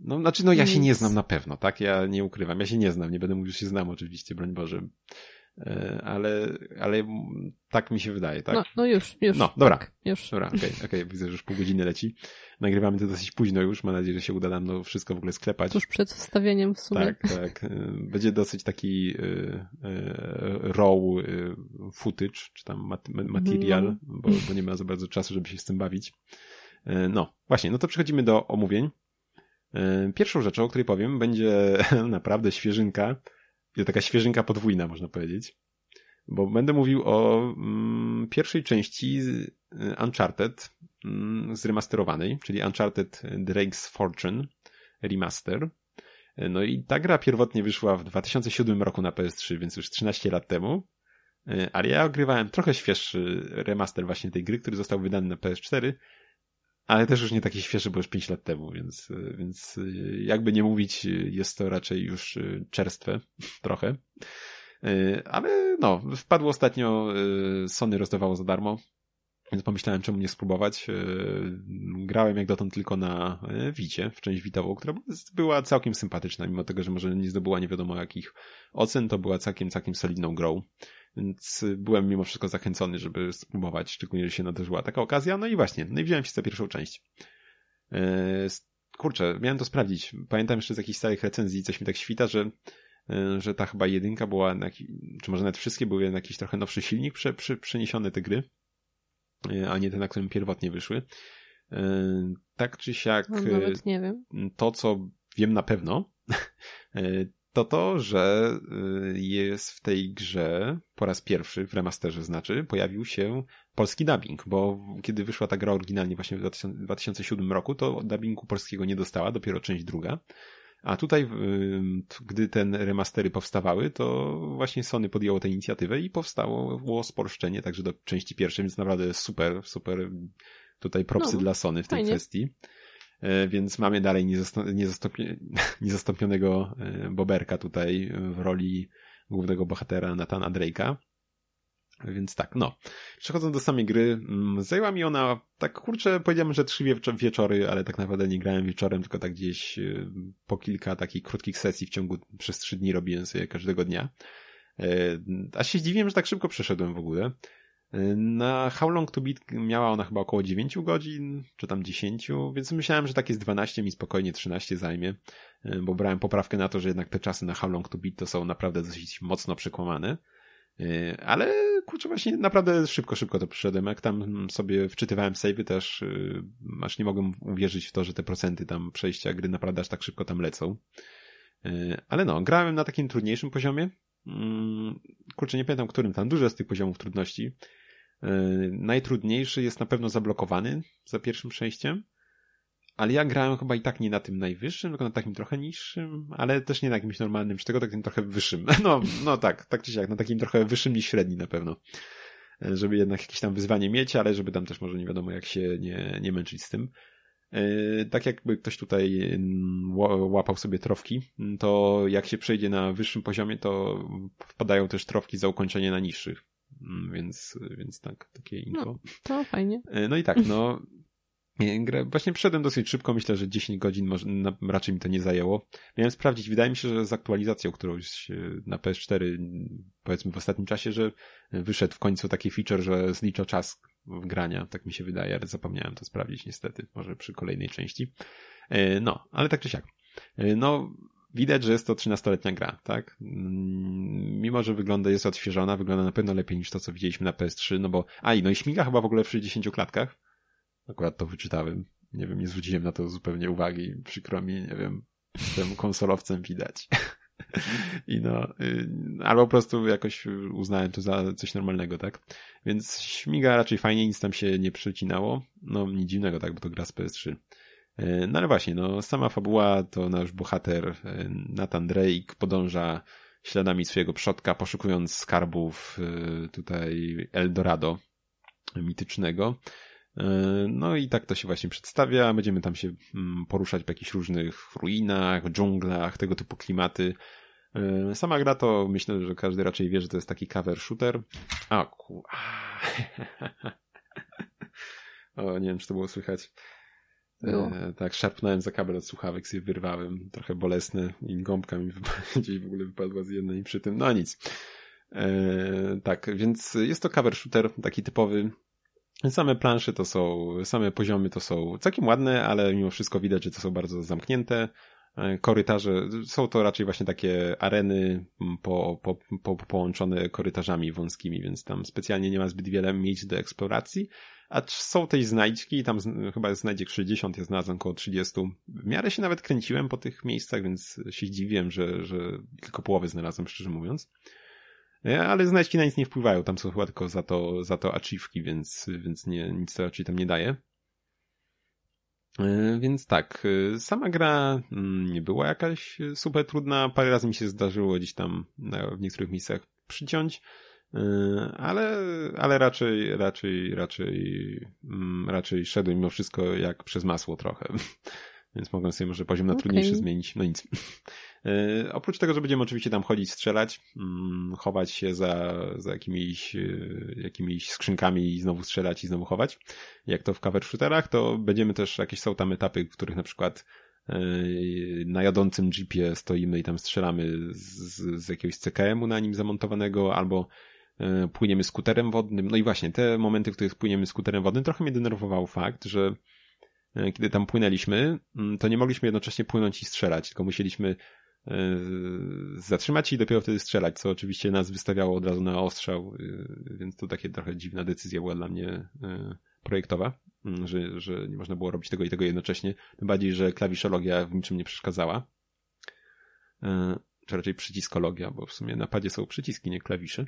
No, znaczy, no ja się nie znam na pewno, tak? Ja nie ukrywam, ja się nie znam, nie będę mówił, że się znam oczywiście, broń Boże. E, ale, ale tak mi się wydaje, tak? No, no już, już. No, dobra. Tak, już. Dobra, okej, okay, okay, widzę, że już pół godziny leci. Nagrywamy to dosyć późno już, mam nadzieję, że się uda nam to wszystko w ogóle sklepać. Tuż przed wstawieniem w sumie. Tak, tak. E, będzie dosyć taki y, raw footage, czy tam mat material, no. bo, bo nie ma za bardzo czasu, żeby się z tym bawić. No, właśnie, no to przechodzimy do omówień. Pierwszą rzeczą, o której powiem, będzie naprawdę świeżynka, taka świeżynka podwójna, można powiedzieć. Bo będę mówił o mm, pierwszej części y, Uncharted mm, zremasterowanej, czyli Uncharted Drake's Fortune Remaster. No i ta gra pierwotnie wyszła w 2007 roku na PS3, więc już 13 lat temu. Y, ale ja ogrywałem trochę świeższy remaster właśnie tej gry, który został wydany na PS4 ale też już nie taki świeży, bo już 5 lat temu, więc, więc jakby nie mówić, jest to raczej już czerstwe trochę. Ale no, wpadło ostatnio, Sony rozdawało za darmo, więc pomyślałem, czemu nie spróbować. Grałem jak dotąd tylko na Wicie, w część Witową, która była całkiem sympatyczna, mimo tego, że może nie zdobyła nie wiadomo jakich ocen, to była całkiem, całkiem solidną grą. Więc byłem mimo wszystko zachęcony, żeby spróbować, szczególnie, że się nadarzyła taka okazja. No i właśnie, no i wziąłem się za pierwszą część. E, kurczę, miałem to sprawdzić. Pamiętam jeszcze z jakichś starych recenzji, coś mi tak świta, że, e, że ta chyba jedynka była, na, czy może nawet wszystkie były na jakiś trochę nowszy silnik prze, prze, przeniesione te gry, e, a nie te, na którym pierwotnie wyszły. Tak czy siak, no, nawet nie wiem. to co wiem na pewno, to to, że y, jest w tej grze po raz pierwszy, w remasterze znaczy, pojawił się polski dubbing, bo kiedy wyszła ta gra oryginalnie właśnie w 2007 roku, to dubbingu polskiego nie dostała, dopiero część druga. A tutaj, y, gdy ten remastery powstawały, to właśnie Sony podjęło tę inicjatywę i powstało spolszczenie także do części pierwszej, więc naprawdę super, super tutaj propsy no, dla Sony w tej fajnie. kwestii. E, więc mamy dalej niezastąpionego e, Boberka tutaj w roli głównego bohatera Natana Drake'a. Więc tak, no. Przechodząc do samej gry, mm, zajęła mi ona, tak kurczę, powiedziałem, że trzy wieczory, ale tak naprawdę nie grałem wieczorem, tylko tak gdzieś e, po kilka takich krótkich sesji w ciągu przez trzy dni robiłem sobie każdego dnia. A się zdziwiłem, że tak szybko przeszedłem w ogóle. Na How Long to Beat miała ona chyba około 9 godzin, czy tam 10, więc myślałem, że tak jest 12 mi spokojnie 13 zajmie, e, bo brałem poprawkę na to, że jednak te czasy na How Long to Beat to są naprawdę dosyć mocno przekłamane. E, ale kurczę, właśnie naprawdę szybko, szybko to przyszedłem. Jak tam sobie wczytywałem savey też, yy, aż nie mogłem uwierzyć w to, że te procenty tam przejścia gry naprawdę aż tak szybko tam lecą. Ale no, grałem na takim trudniejszym poziomie. Yy, kurczę, nie pamiętam którym, tam dużo jest tych poziomów trudności. Yy, najtrudniejszy jest na pewno zablokowany za pierwszym przejściem. Ale ja grałem chyba i tak nie na tym najwyższym, tylko na takim trochę niższym, ale też nie na jakimś normalnym, czy tego takim trochę wyższym. No, no tak, tak czy siak, na takim trochę wyższym niż średni na pewno. Żeby jednak jakieś tam wyzwanie mieć, ale żeby tam też może nie wiadomo jak się nie, nie męczyć z tym. E, tak jakby ktoś tutaj mm, łapał sobie trofki, to jak się przejdzie na wyższym poziomie, to wpadają też trofki za ukończenie na niższych. Mm, więc, więc tak, takie info. No, to fajnie. No i tak, no Grę właśnie przeszedłem dosyć szybko, myślę, że 10 godzin może, raczej mi to nie zajęło. Miałem sprawdzić, wydaje mi się, że z aktualizacją którąś na PS4, powiedzmy w ostatnim czasie, że wyszedł w końcu taki feature, że zlicza czas grania, tak mi się wydaje, ale zapomniałem to sprawdzić niestety, może przy kolejnej części. E, no, ale tak czy siak. E, no, widać, że jest to 13-letnia gra, tak? Mm, mimo, że wygląda, jest odświeżona, wygląda na pewno lepiej niż to, co widzieliśmy na PS3, no bo, a i no i śmiga chyba w ogóle w 60 klatkach, Akurat to wyczytałem. Nie wiem, nie zwróciłem na to zupełnie uwagi. Przykro mi, nie wiem, jestem konsolowcem widać. I no, y, albo po prostu jakoś uznałem to za coś normalnego, tak? Więc śmiga raczej fajnie, nic tam się nie przecinało. No, nic dziwnego, tak, bo to gra z PS3. Y, no ale właśnie, no, sama fabuła to nasz bohater y, Nathan Drake podąża śladami swojego przodka, poszukując skarbów tutaj Eldorado mitycznego. No i tak to się właśnie przedstawia. Będziemy tam się mm, poruszać po jakichś różnych ruinach, dżunglach, tego typu klimaty. E, sama gra to myślę, że każdy raczej wie, że to jest taki cover shooter. A, ku... o, nie wiem, czy to było słychać. E, tak, szarpnąłem za kabel od słuchawek, sobie wyrwałem. Trochę bolesne i gąbka mi gdzieś w ogóle wypadła z jednej przy tym. No nic. E, tak, więc jest to cover shooter, taki typowy. Same plansze to są, same poziomy to są całkiem ładne, ale mimo wszystko widać, że to są bardzo zamknięte. E, korytarze, są to raczej właśnie takie areny po, po, po, połączone korytarzami wąskimi, więc tam specjalnie nie ma zbyt wiele miejsc do eksploracji. A są też znajdźki, tam chyba znajdziek 60, ja znalazłem około 30. W miarę się nawet kręciłem po tych miejscach, więc się zdziwiłem, że, że tylko połowę znalazłem, szczerze mówiąc. Ale znajdźki na nic nie wpływają, tam są chyba tylko za to, za to achievki, więc, więc nie, nic to raczej tam nie daje. E, więc tak, e, sama gra mm, nie była jakaś super trudna, parę razy mi się zdarzyło gdzieś tam w niektórych miejscach przyciąć, e, ale, ale raczej, raczej, raczej, mm, raczej szedłem mimo wszystko jak przez masło trochę. Więc mogłem sobie może poziom na okay. trudniejszy zmienić. No nic. E, oprócz tego, że będziemy oczywiście tam chodzić, strzelać, mm, chować się za, za jakimiś, e, jakimiś skrzynkami i znowu strzelać i znowu chować, jak to w cover shooterach, to będziemy też, jakieś są tam etapy, w których na przykład e, na jadącym jeepie stoimy i tam strzelamy z, z jakiegoś CKM-u na nim zamontowanego, albo płyniemy skuterem wodnym. No i właśnie, te momenty, w których płyniemy skuterem wodnym, trochę mnie denerwował fakt, że kiedy tam płynęliśmy, mm, to nie mogliśmy jednocześnie płynąć i strzelać, tylko musieliśmy E, zatrzymać i dopiero wtedy strzelać, co oczywiście nas wystawiało od razu na ostrzał, e, więc to takie trochę dziwna decyzja była dla mnie e, projektowa, mm, że, że nie można było robić tego i tego jednocześnie, tym bardziej, że klawiszologia w niczym nie przeszkadzała czy raczej przyciskologia, bo w sumie na padzie są przyciski, nie klawisze.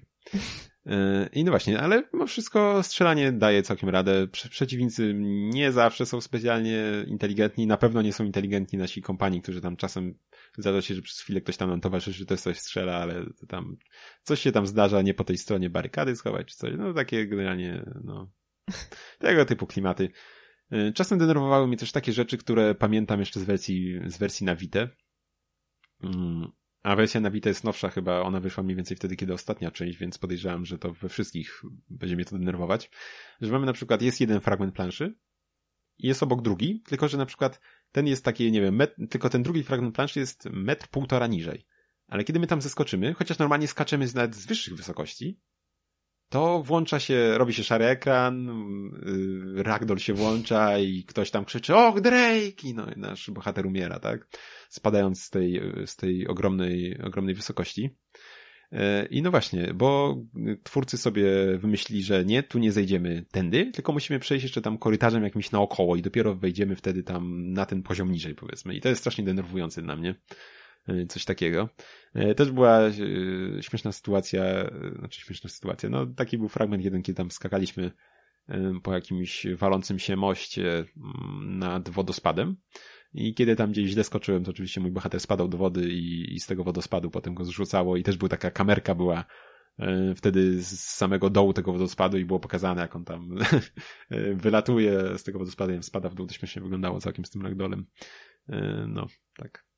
E, I no właśnie, ale mimo wszystko strzelanie daje całkiem radę. Przeciwnicy nie zawsze są specjalnie inteligentni, na pewno nie są inteligentni nasi kompanii, którzy tam czasem zdarza się, że przez chwilę ktoś tam nam towarzyszy, też coś strzela, ale tam coś się tam zdarza, nie po tej stronie barykady schować czy coś. No takie generalnie, no, tego typu klimaty. E, czasem denerwowały mnie też takie rzeczy, które pamiętam jeszcze z wersji, z wersji na Vita. A wersja na Vita jest nowsza chyba, ona wyszła mniej więcej wtedy, kiedy ostatnia część, więc podejrzewam, że to we wszystkich będzie mnie to denerwować. Że mamy na przykład, jest jeden fragment planszy i jest obok drugi, tylko że na przykład ten jest taki, nie wiem, met, tylko ten drugi fragment planszy jest metr półtora niżej. Ale kiedy my tam zeskoczymy, chociaż normalnie skaczemy nawet z wyższych wysokości, to włącza się, robi się szary ekran, yy, ragdoll się włącza i ktoś tam krzyczy, och, Drake! I no, i nasz bohater umiera, tak? Spadając z tej, z tej ogromnej, ogromnej wysokości. E, I no właśnie, bo twórcy sobie wymyślili, że nie, tu nie zejdziemy tędy, tylko musimy przejść jeszcze tam korytarzem jakimś naokoło i dopiero wejdziemy wtedy tam na ten poziom niżej, powiedzmy. I to jest strasznie denerwujące dla mnie. E, coś takiego. E, też była śmieszna sytuacja, znaczy śmieszna sytuacja, no taki był fragment jeden, kiedy tam skakaliśmy po jakimś walącym się moście mm, nad wodospadem. I kiedy tam gdzieś źle skoczyłem, to oczywiście mój bohater spadał do wody i, i z tego wodospadu potem go zrzucało i też była taka kamerka była wtedy z samego dołu tego wodospadu i było pokazane, jak on tam wylatuje z tego wodospadu spada w dół. To śmiesznie wyglądało całkiem z tym ragdolem. No, tak.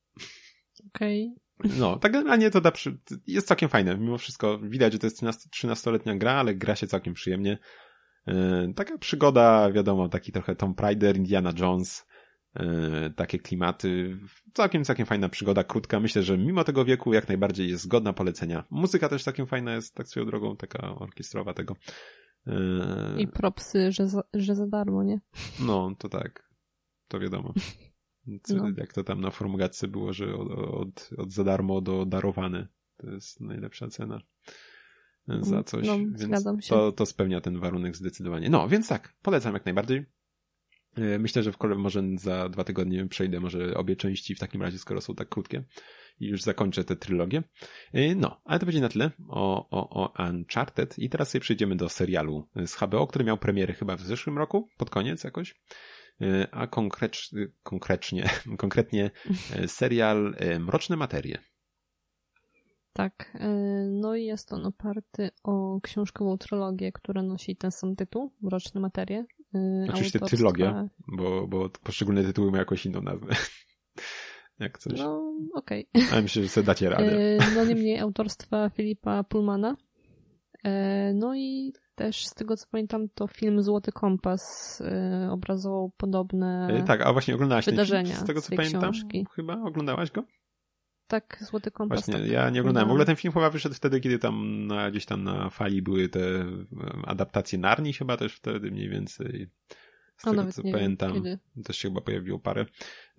Okej. Okay. No, tak generalnie to da przy... jest całkiem fajne. Mimo wszystko widać, że to jest 13-letnia gra, ale gra się całkiem przyjemnie. E, taka przygoda, wiadomo, taki trochę Tom Prider, Indiana Jones, e, takie klimaty. Całkiem, całkiem fajna przygoda, krótka. Myślę, że mimo tego wieku jak najbardziej jest godna polecenia. Muzyka też całkiem fajna jest, tak swoją drogą, taka orkiestrowa tego. E, I propsy, że za, że za darmo, nie? No, to tak. To wiadomo. Co, no. Jak to tam na formułce było, że od, od, od za darmo do darowane. To jest najlepsza cena za mm, coś. No, więc to, to spełnia ten warunek zdecydowanie. No, więc tak, polecam jak najbardziej. E, myślę, że w kolei może za dwa tygodnie przejdę może obie części w takim razie, skoro są tak krótkie i już zakończę tę trylogię. E, no, ale to będzie na tyle o, o, o Uncharted i teraz sobie przejdziemy do serialu z HBO, który miał premierę chyba w zeszłym roku, pod koniec jakoś, e, a konkrecz, konkrecznie, konkretnie serial Mroczne Materie. Tak, e, no i jest on oparty o książkową trylogię, która nosi ten sam tytuł, Mroczne Materie. E, Oczywiście autorstwa... trylogia, bo, bo poszczególne tytuły mają jakąś inną nazwę. Jak coś. No, okej. Okay. Ale myślę, że sobie dacie radę. E, no niemniej autorstwa Filipa Pullmana. No i też z tego co pamiętam, to film Złoty Kompas obrazował podobne Tak, a właśnie oglądałaś wydarzenia ten film, z tego co pamiętam? Książki. Chyba oglądałaś go? tak Złoty Kompas. Właśnie, tak ja nie oglądałem. W ogóle ten film chyba wyszedł wtedy, kiedy tam na, gdzieś tam na fali były te adaptacje Narni chyba też wtedy mniej więcej. Z tego co pamiętam, wiem, też się chyba pojawiło parę.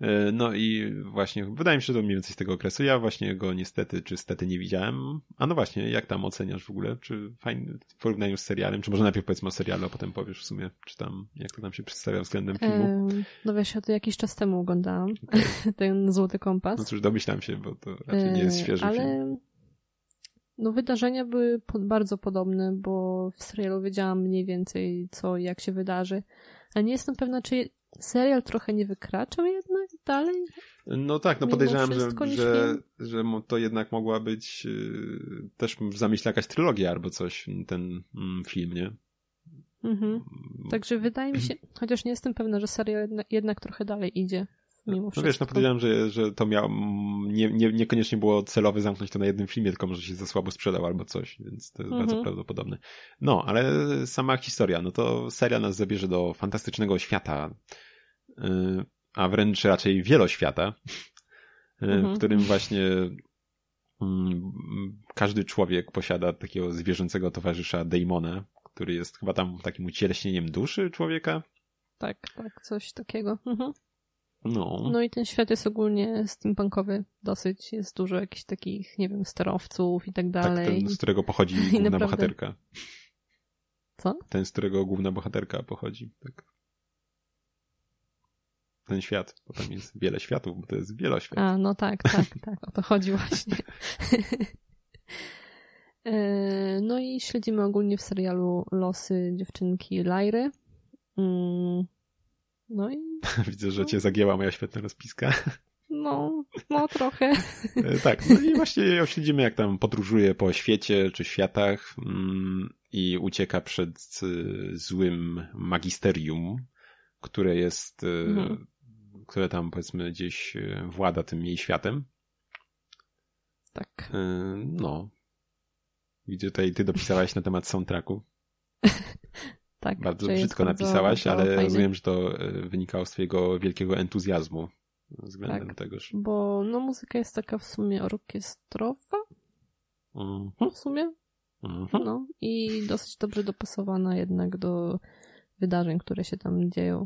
E, no i właśnie, wydaje mi się, że to mniej więcej z tego okresu. Ja właśnie go niestety, czy stety nie widziałem. A no właśnie, jak tam oceniasz w ogóle? Czy fajny w porównaniu z serialem? Czy może najpierw powiedzmy o serialu, a potem powiesz w sumie, czy tam, jak to tam się przedstawia względem filmu? no wiesz, ja to jakiś czas temu oglądałam. Okay. Ten Złoty Kompas. No cóż, domyślam się, bo to raczej nie jest świeży ale... film. No wydarzenia były bardzo podobne, bo w serialu wiedziałam mniej więcej co jak się wydarzy. Ale nie jestem pewna, czy serial trochę nie wykraczał jednak dalej? No tak, no podejrzewam, że, że, że to jednak mogła być yy, też w zamyśle jakaś trylogia albo coś, ten mm, film, nie? Mhm. Mm. Także wydaje mi się, chociaż nie jestem pewna, że serial jednak, jednak trochę dalej idzie mimo No wiesz, no podejrzewam, że, że to miało, nie, nie, niekoniecznie było celowe zamknąć to na jednym filmie, tylko może się za słabo sprzedał albo coś, więc to jest mhm. bardzo prawdopodobne. No, ale sama historia, no to seria nas zabierze do fantastycznego świata, y, a wręcz raczej wieloświata, y, mhm. w którym właśnie mm, każdy człowiek posiada takiego zwierzęcego towarzysza Daimona, który jest chyba tam takim ucieleśnieniem duszy człowieka. Tak, tak, coś takiego. Mhm. No. no i ten świat jest ogólnie steampunkowy dosyć. Jest dużo jakichś takich, nie wiem, sterowców i tak, tak dalej. Tak, ten, z którego pochodzi główna naprawdę... bohaterka. Co? Ten, z którego główna bohaterka pochodzi. Tak. Ten świat, bo tam jest wiele światów, bo to jest wieloświat. A, no tak, tak, tak, o to chodzi właśnie. E, no i śledzimy ogólnie w serialu losy dziewczynki Lajry. Mm, no i... Widzę, że cię zagięła moja świetna rozpiska. No, no trochę. E, tak, no i właśnie ją śledzimy, jak tam podróżuje po świecie czy światach mm, i ucieka przed y, złym magisterium, które jest, y, mhm. Które tam powiedzmy gdzieś y, włada tym jej światem. Tak. No. Widzę tutaj, ty dopisałaś na temat soundtracku. Tak, bardzo brzydko bardzo, napisałaś, ale fajny. rozumiem, że to e, wynikało z twojego wielkiego entuzjazmu względem tak, tegoż. Bo no muzyka jest taka w sumie orkiestrowa. Mm -hmm. W sumie. Mm -hmm. No i dosyć dobrze dopasowana jednak do wydarzeń, które się tam dzieją.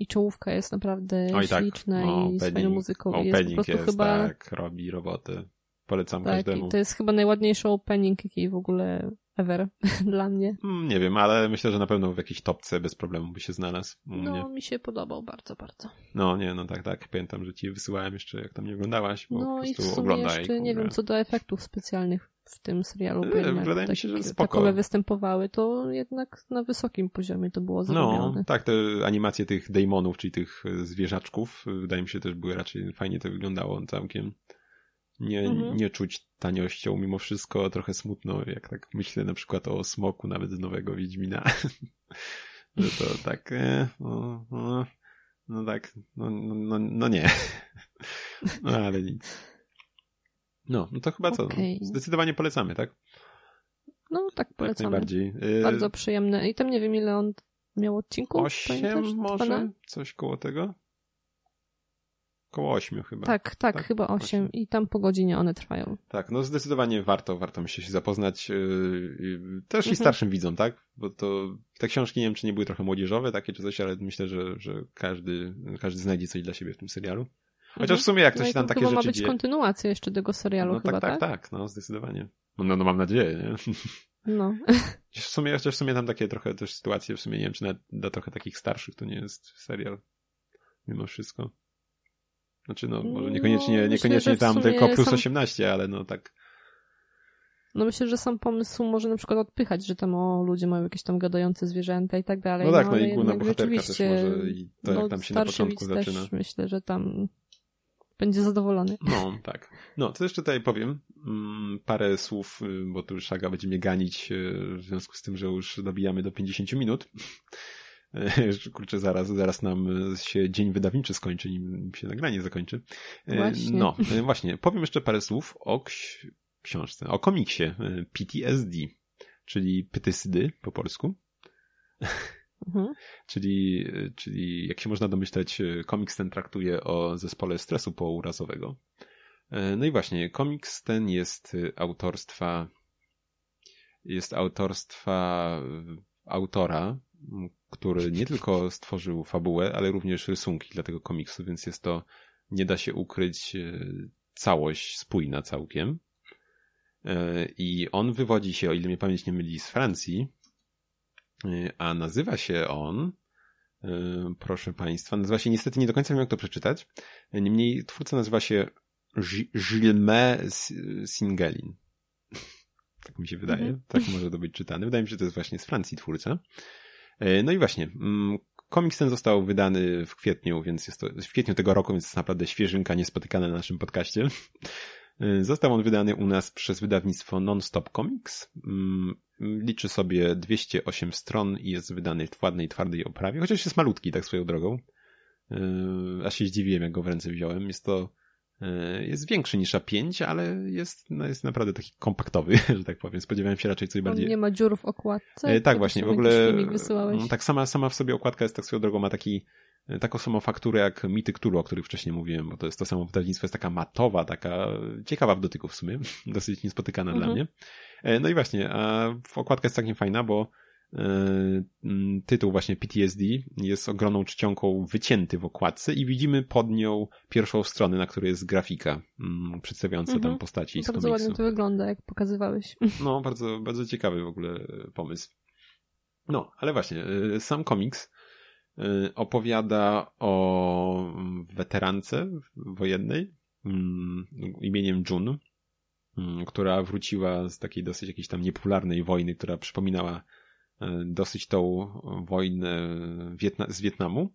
I czołówka jest naprawdę Oj, tak. śliczna tak. i z fajną muzyką. Opening jest, po prostu jest chyba... tak, robi roboty. Polecam tak, każdemu. to jest chyba najładniejszy opening, jaki w ogóle ever dla mnie. Mm, nie wiem, ale myślę, że na pewno w jakiejś topce bez problemu by się znalazł. No, mi się podobał bardzo, bardzo. No, nie, no tak, tak. Pamiętam, że ci wysyłałem jeszcze, jak tam nie oglądałaś, bo no po prostu i w sumie jeszcze nie wiem, co do efektów specjalnych w tym serialu. Yy, wydaje mi się, że spoko. Takowe występowały, to jednak na wysokim poziomie to było zrobione. No, tak, te animacje tych demonów, czyli tych zwierzaczków, wydaje mi się też były raczej fajnie to wyglądało całkiem. Nie, mhm. nie czuć taniością, mimo wszystko trochę smutno, jak tak myślę na przykład o smoku nawet z nowego Wiedźmina. że to tak, e, no, no, no tak, no, no, no nie. no ale nic. No, no to chyba co? Zdecydowanie polecamy, tak? No tak polecamy. Jak najbardziej. Bardzo przyjemne. I tam nie wiem ile on miał odcinków. Osiem może? Coś koło tego? Koło ośmiu chyba. Tak, tak, tak? chyba osiem. I tam po godzinie one trwają. Tak, no zdecydowanie warto, warto myślę się zapoznać yy, też mhm. i starszym widzom, tak? Bo to te książki, nie wiem czy nie były trochę młodzieżowe takie czy coś, ale myślę, że, że każdy, każdy znajdzie coś dla siebie w tym serialu. Chociaż w sumie jak to no się tam takie rzeczy ma być dzieje... kontynuacja jeszcze tego serialu no, chyba, tak? Tak, tak, tak, no zdecydowanie. No, no mam nadzieję, nie? No. W sumie, chociaż w sumie tam takie trochę też sytuacje, w sumie nie wiem, czy dla trochę takich starszych to nie jest serial. Mimo wszystko. Znaczy, no, może niekoniecznie, no, niekoniecznie tam tylko plus sam... 18, ale no tak. No myślę, że sam pomysł może na przykład odpychać, że tam o ludzie mają jakieś tam gadające zwierzęta i tak dalej. No tak, no, no i główna bohaterka też może i to no, jak tam się na początku zaczyna. Też myślę, że tam będzie zadowolony. No, tak. No, to jeszcze tutaj powiem mm, parę słów, y, bo tu już Aga będzie mnie ganić y, w związku z tym, że już dobijamy do 50 minut. Kurczę, zaraz, zaraz nam się dzień wydawniczy skończy, nim się nagranie zakończy. E, właśnie. No, właśnie. Powiem jeszcze parę słów o książce, o komiksie PTSD, czyli pytysydy po polsku. Mhm. czyli, czyli, jak się można domyśleć, komiks ten traktuje o zespole stresu pourazowego. No i właśnie, komiks ten jest autorstwa jest autorstwa autora, który nie tylko stworzył fabułę, ale również rysunki dla tego komiksu, więc jest to, nie da się ukryć, e, całość spójna całkiem. E, I on wywodzi się, o ile mnie pamięć nie myli, z Francji, e, a nazywa się on, proszę Państwa, nazywa się, niestety nie do końca wiem jak to przeczytać, niemniej twórca nazywa się Gilles Singelin. Tak mi się wydaje. Mhm. Tak może to być czytane. Wydaje mi się, że to jest właśnie z Francji twórca. No i właśnie, mm, komiks ten został wydany w kwietniu, więc jest to w kwietniu tego roku, więc jest naprawdę świeżynka niespotykana na naszym podcaście. E, został on wydany u nas przez wydawnictwo Non-Stop Comics. Mm, liczy sobie 208 stron i jest wydany w ładnej, twardej oprawie, chociaż jest malutki, tak swoją drogą. E, aż się zdziwiłem, jak go w ręce wziąłem. Jest to E, jest większy niż A5, ale jest, no jest naprawdę taki kompaktowy, że tak powiem. Spodziewałem się raczej coś bardziej... On nie ma dziur w okładce? E, tak, właśnie. W ogóle no, tak sama, sama w sobie okładka jest tak swoją drogą, ma taki taką samą fakturę jak Mity Cthulhu, o których wcześniej mówiłem, bo to jest to samo wydawnictwo, jest taka matowa, taka ciekawa w dotyku w sumie, dosyć niespotykana mhm. dla mnie. No i właśnie, a okładka jest całkiem fajna, bo E, tytuł właśnie PTSD jest ogromną czcionką wycięty w okładce i widzimy pod nią pierwszą stronę, na której jest grafika mm, przedstawiająca tam mhm. postaci z Bardzo ładnie to wygląda, jak pokazywałeś. No, bardzo, bardzo ciekawy w ogóle pomysł. No, ale właśnie, e, sam komiks e, opowiada o weterance wojennej mm, imieniem June, która wróciła z takiej dosyć jakiejś tam niepopularnej wojny, która przypominała E, dosyć tą wojnę z Wietnamu.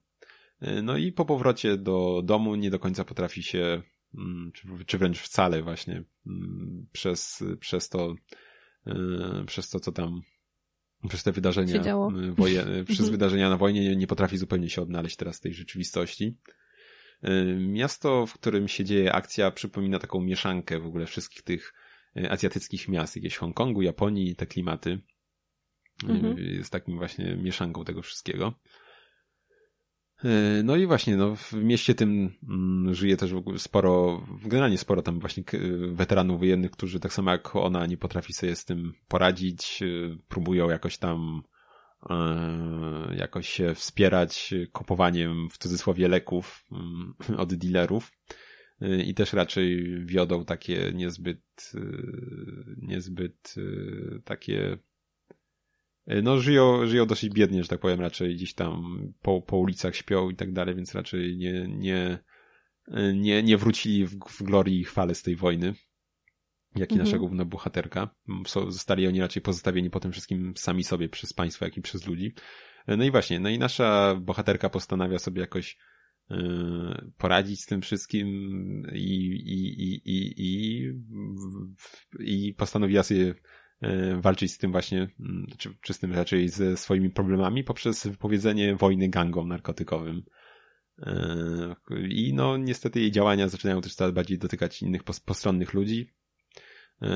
E, no i po powrocie do domu nie do końca potrafi się, mm, czy wręcz wcale właśnie mm, przez, przez to, przez to, co tam przez te wydarzenia, woje, przez mhm. wydarzenia na wojnie nie, nie potrafi zupełnie się odnaleźć teraz w tej rzeczywistości. Miasto, w którym się dzieje akcja, przypomina taką mieszankę w ogóle wszystkich tych azjatyckich miast, jakieś Hongkongu, Japonii, te klimaty. Mhm. Jest takim właśnie mieszanką tego wszystkiego. E, no i właśnie, no, w mieście tym mm, żyje też sporo, generalnie sporo tam właśnie weteranów wojennych, którzy tak samo jak ona nie potrafi sobie z tym poradzić, e, próbują jakoś tam e, jakoś się wspierać kupowaniem w cudzysłowie leków mm, od dealerów. i też raczej wiodą takie niezbyt, niezbyt takie no żyją, żyją dosyć biednie, że tak powiem, raczej gdzieś tam po, po ulicach śpią i tak dalej, więc raczej nie, nie, nie, nie wrócili w, w glorii i chwale z tej wojny, jak i mhm. nasza główna bohaterka. Zostali oni raczej pozostawieni po tym wszystkim sami sobie przez państwo, jak i przez ludzi. No i właśnie, no i nasza bohaterka postanawia sobie jakoś poradzić z tym wszystkim i, i, i, i, i, i postanowiła sobie walczyć z tym właśnie, yy, czy, czy z tym raczej ze swoimi problemami poprzez wypowiedzenie wojny gangom narkotykowym. I no niestety jej działania zaczynają też coraz bardziej dotykać innych postronnych ludzi.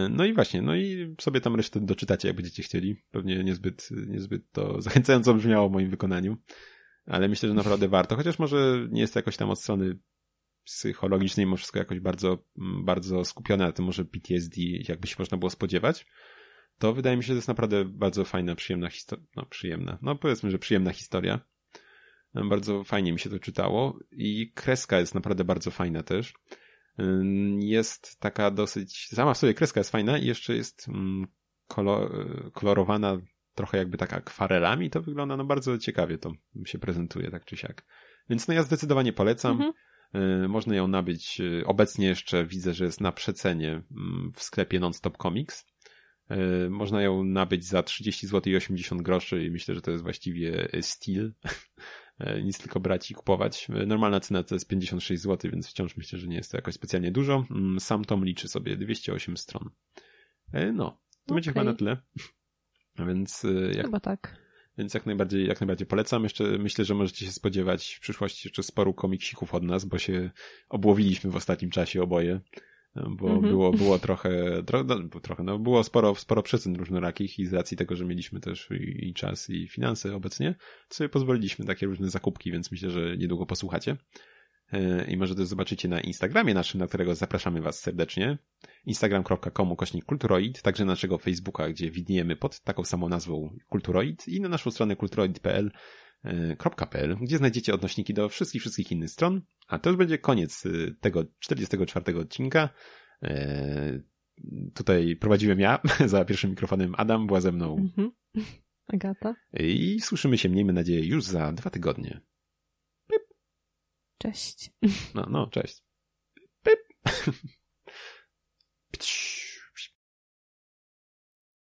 No i właśnie, no i sobie tam resztę doczytacie, jak będziecie chcieli. Pewnie niezbyt, niezbyt to zachęcająco brzmiało w moim wykonaniu, ale myślę, że naprawdę warto, chociaż może nie jest to jakoś tam od strony psychologicznej, mimo wszystko jakoś bardzo, bardzo skupione na tym może PTSD, jakby się można było spodziewać. To wydaje mi się, że to jest naprawdę bardzo fajna, przyjemna historia, no przyjemna, no powiedzmy, że przyjemna historia bardzo fajnie mi się to czytało i kreska jest naprawdę bardzo fajna też. Jest taka dosyć, sama w sobie kreska jest fajna i jeszcze jest kolorowana trochę jakby tak akwarelami, to wygląda no bardzo ciekawie to się prezentuje tak czy siak. Więc no ja zdecydowanie polecam. Mhm. Można ją nabyć. Obecnie jeszcze widzę, że jest na przecenie w sklepie Nonstop Comics. Można ją nabyć za 30 zł i 80 groszy i myślę, że to jest właściwie styl E, nic tylko brać i kupować. E, normalna cena to jest 56 zł, więc wciąż myślę, że nie jest to jakoś specjalnie dużo. Mm, sam tom liczy sobie 208 stron. E, no, to okay. będzie chyba na tyle. Więc jak, chyba tak. Więc jak najbardziej, jak najbardziej polecam. Jeszcze myślę, że możecie się spodziewać w przyszłości jeszcze sporu komiksików od nas, bo się obłowiliśmy w ostatnim czasie oboje bo mm -hmm. było, było trochę, tro, no, trochę, no było sporo, sporo przecen różnorakich i z racji tego, że mieliśmy też i, i czas i finanse obecnie, to sobie pozwoliliśmy takie różne zakupki, więc myślę, że niedługo posłuchacie. E, I może też zobaczycie na Instagramie naszym, na którego zapraszamy Was serdecznie. Instagram.com kośnik kulturoid, także naszego Facebooka, gdzie widniejemy pod taką samą nazwą kulturoid i na naszą stronę kulturoid.pl .pl, gdzie znajdziecie odnośniki do wszystkich, wszystkich innych stron. A to już będzie koniec y, tego 44 odcinka. E, tutaj prowadziłem ja, za pierwszym mikrofonem Adam, była ze mną mhm. Agata. I słyszymy się, miejmy nadzieję, już za dwa tygodnie. Pip. Cześć. No, no, cześć. Pip.